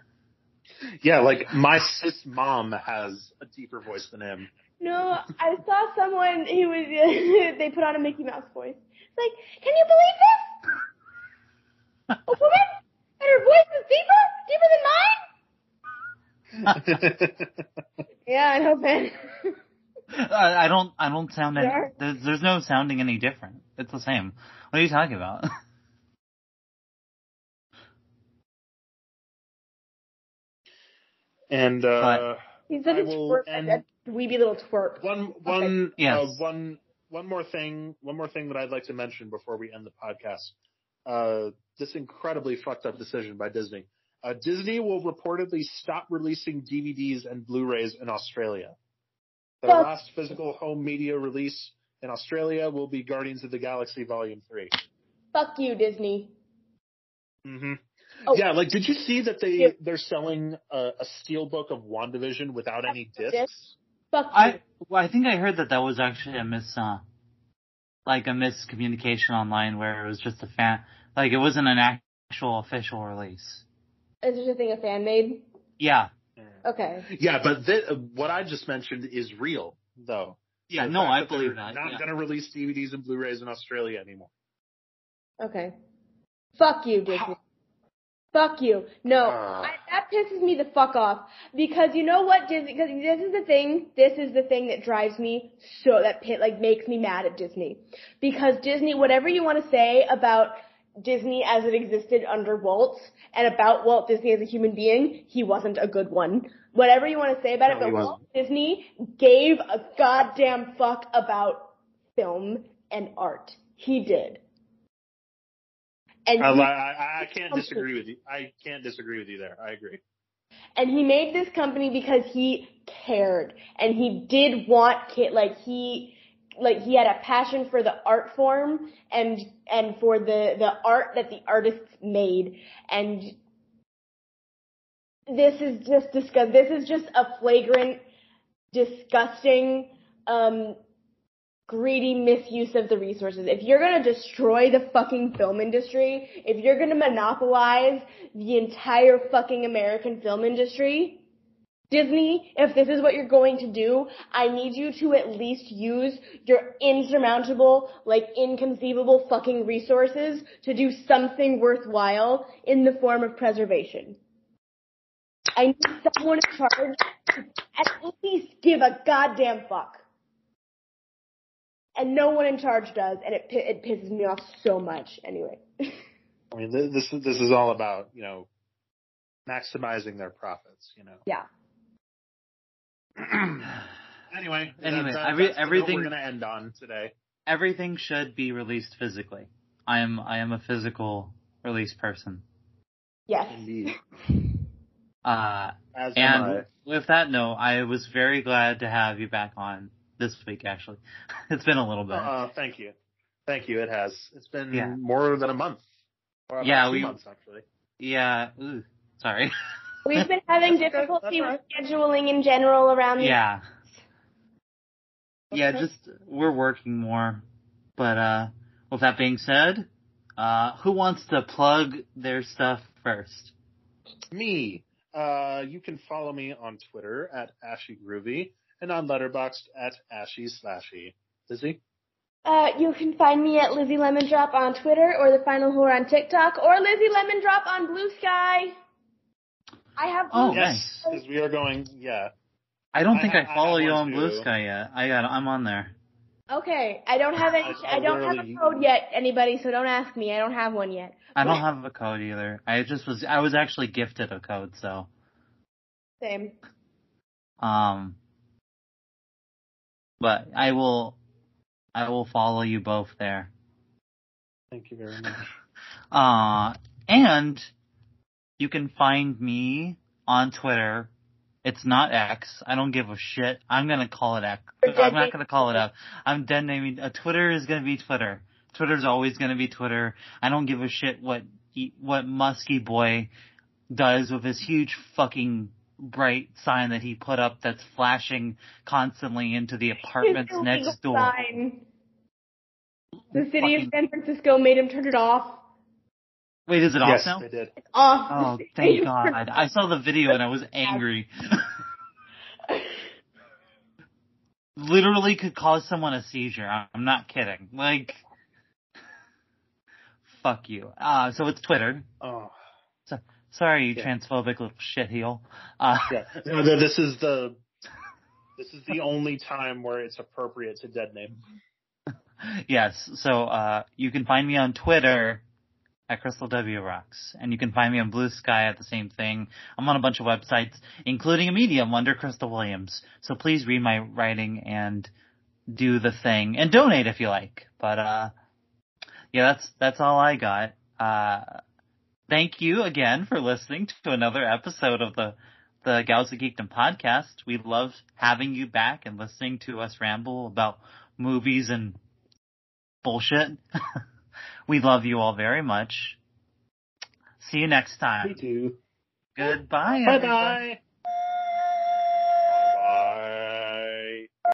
Yeah, like my cis mom has a deeper voice than him. no, I saw someone who was, they put on a Mickey Mouse voice. It's like, can you believe this? A woman? And her voice is deeper? Deeper than mine? Yeah, I know, Ben. I I don't. I don't sound any. Yeah. There's, there's no sounding any different. It's the same. What are you talking about? and uh, He's such I a will twerp, end- a weeby little twerp. one one Yes. uh, one one more thing one more thing that I'd like to mention before we end the podcast. Uh, this incredibly fucked up decision by Disney. Uh, Disney will reportedly stop releasing DVDs and Blu-rays in Australia. The Fuck. last physical home media release in Australia will be Guardians of the Galaxy Volume Three. Fuck you, Disney. hmm Oh. Yeah, like did you see that they Yeah. they're selling a, a steel book of WandaVision without any discs? Fuck you. I well, I think I heard that that was actually a miss, uh, like a miscommunication online where it was just a fan, like it wasn't an actual official release. Is there a thing a fan made? Yeah, Okay. Yeah, but th- what I just mentioned is real, though. yeah, The no, I that believe they're that. Not yeah. going to release DVDs and Blu-rays in Australia anymore. Okay. Fuck you, Disney. Fuck you. No, Ah. I, that pisses me the fuck off because you know what, Disney? Because this is the thing. This is the thing that drives me so that pit like makes me mad at Disney because Disney, whatever you want to say about Disney as it existed under Walt and about Walt Disney as a human being, he wasn't a good one. Whatever you want to say about No, it, but. Walt Disney gave a goddamn fuck about film and art. He did. And I, he- I, I can't disagree with you. I can't disagree with you there. I agree. and he made this company because he cared and he did want like he like he had a passion for the art form and and for the the art that the artists made and this is just disgust this is just a flagrant disgusting um greedy misuse of the resources. If you're gonna destroy the fucking film industry, if you're gonna monopolize the entire fucking American film industry, Disney, if this is what you're going to do, I need you to at least use your insurmountable, like inconceivable fucking resources to do something worthwhile in the form of preservation. I need someone in charge to at least give a goddamn fuck and no one in charge does, and it it pisses me off so much. Anyway. I mean, this this is all about you know maximizing their profits. You know. Yeah. anyway, Anyway, that, every- that's everything- we're going to end on today. Everything should be released physically. I am I am a physical release person. Yes. Indeed. Uh, As am I. and with that note, I was very glad to have you back on this week. Actually, it's been a little bit. Uh, thank you, thank you. It has. It's been Yeah. more than a month. Or about Yeah, two we- months actually. yeah. Ooh, sorry. We've been having difficulty with scheduling in general around the yeah. Yeah, just we're working more. But uh with that being said, uh who wants to plug their stuff first? Me. Uh, you can follow me on Twitter at Ashy Groovy and on Letterboxd at Ashy Slashy. Lizzie? Uh, you can find me at Lizzie Lemon Drop on Twitter or the Final Whore on TikTok or Lizzie Lemon Drop on Blue Sky. I have Blue Oh, yes, nice. because we are going. Yeah. I don't I think ha- I, I follow have you one on Blue. Sky yet. I got I'm on there. Okay, I don't have any. I- I, I don't have a code yet, anybody. So don't ask me. I don't have one yet. I don't have a code either. I just was I was actually gifted a code, so Same. um but I will I will follow you both there. Thank you very much. Uh, and you can find me on Twitter. It's not X. I don't give a shit. I'm gonna call it X. I'm not gonna call it up. I'm dead naming. Uh, Twitter is gonna be Twitter. Twitter's always gonna be Twitter. I don't give a shit what what Muskie boy does with his huge fucking bright sign that he put up that's flashing constantly into the apartments next door. sign. The city of San Francisco made him turn it off. Wait, is it off yes, now? they did. It's off. Oh, thank God. I saw the video and I was angry. Literally could cause someone a seizure. I'm not kidding. Like, fuck you. Uh, so it's Twitter. Oh, Sorry, you Yeah. transphobic little shitheel. Uh, yeah. No, no, this is the. This is the only time where it's appropriate to dead name. yes, so, uh, you can find me on Twitter at Crystal W Rocks, and you can find me on Blue Sky at the same thing. I'm on a bunch of websites, including a medium under Crystal Williams. So please read my writing and do the thing, and donate if you like. But, uh, yeah, that's, that's all I got. Uh, thank you again for listening to another episode of the, the Gals of Geekdom podcast. We love having you back and listening to us ramble about movies and bullshit. we love you all very much. See you next Me time. too. Goodbye. Bye bye.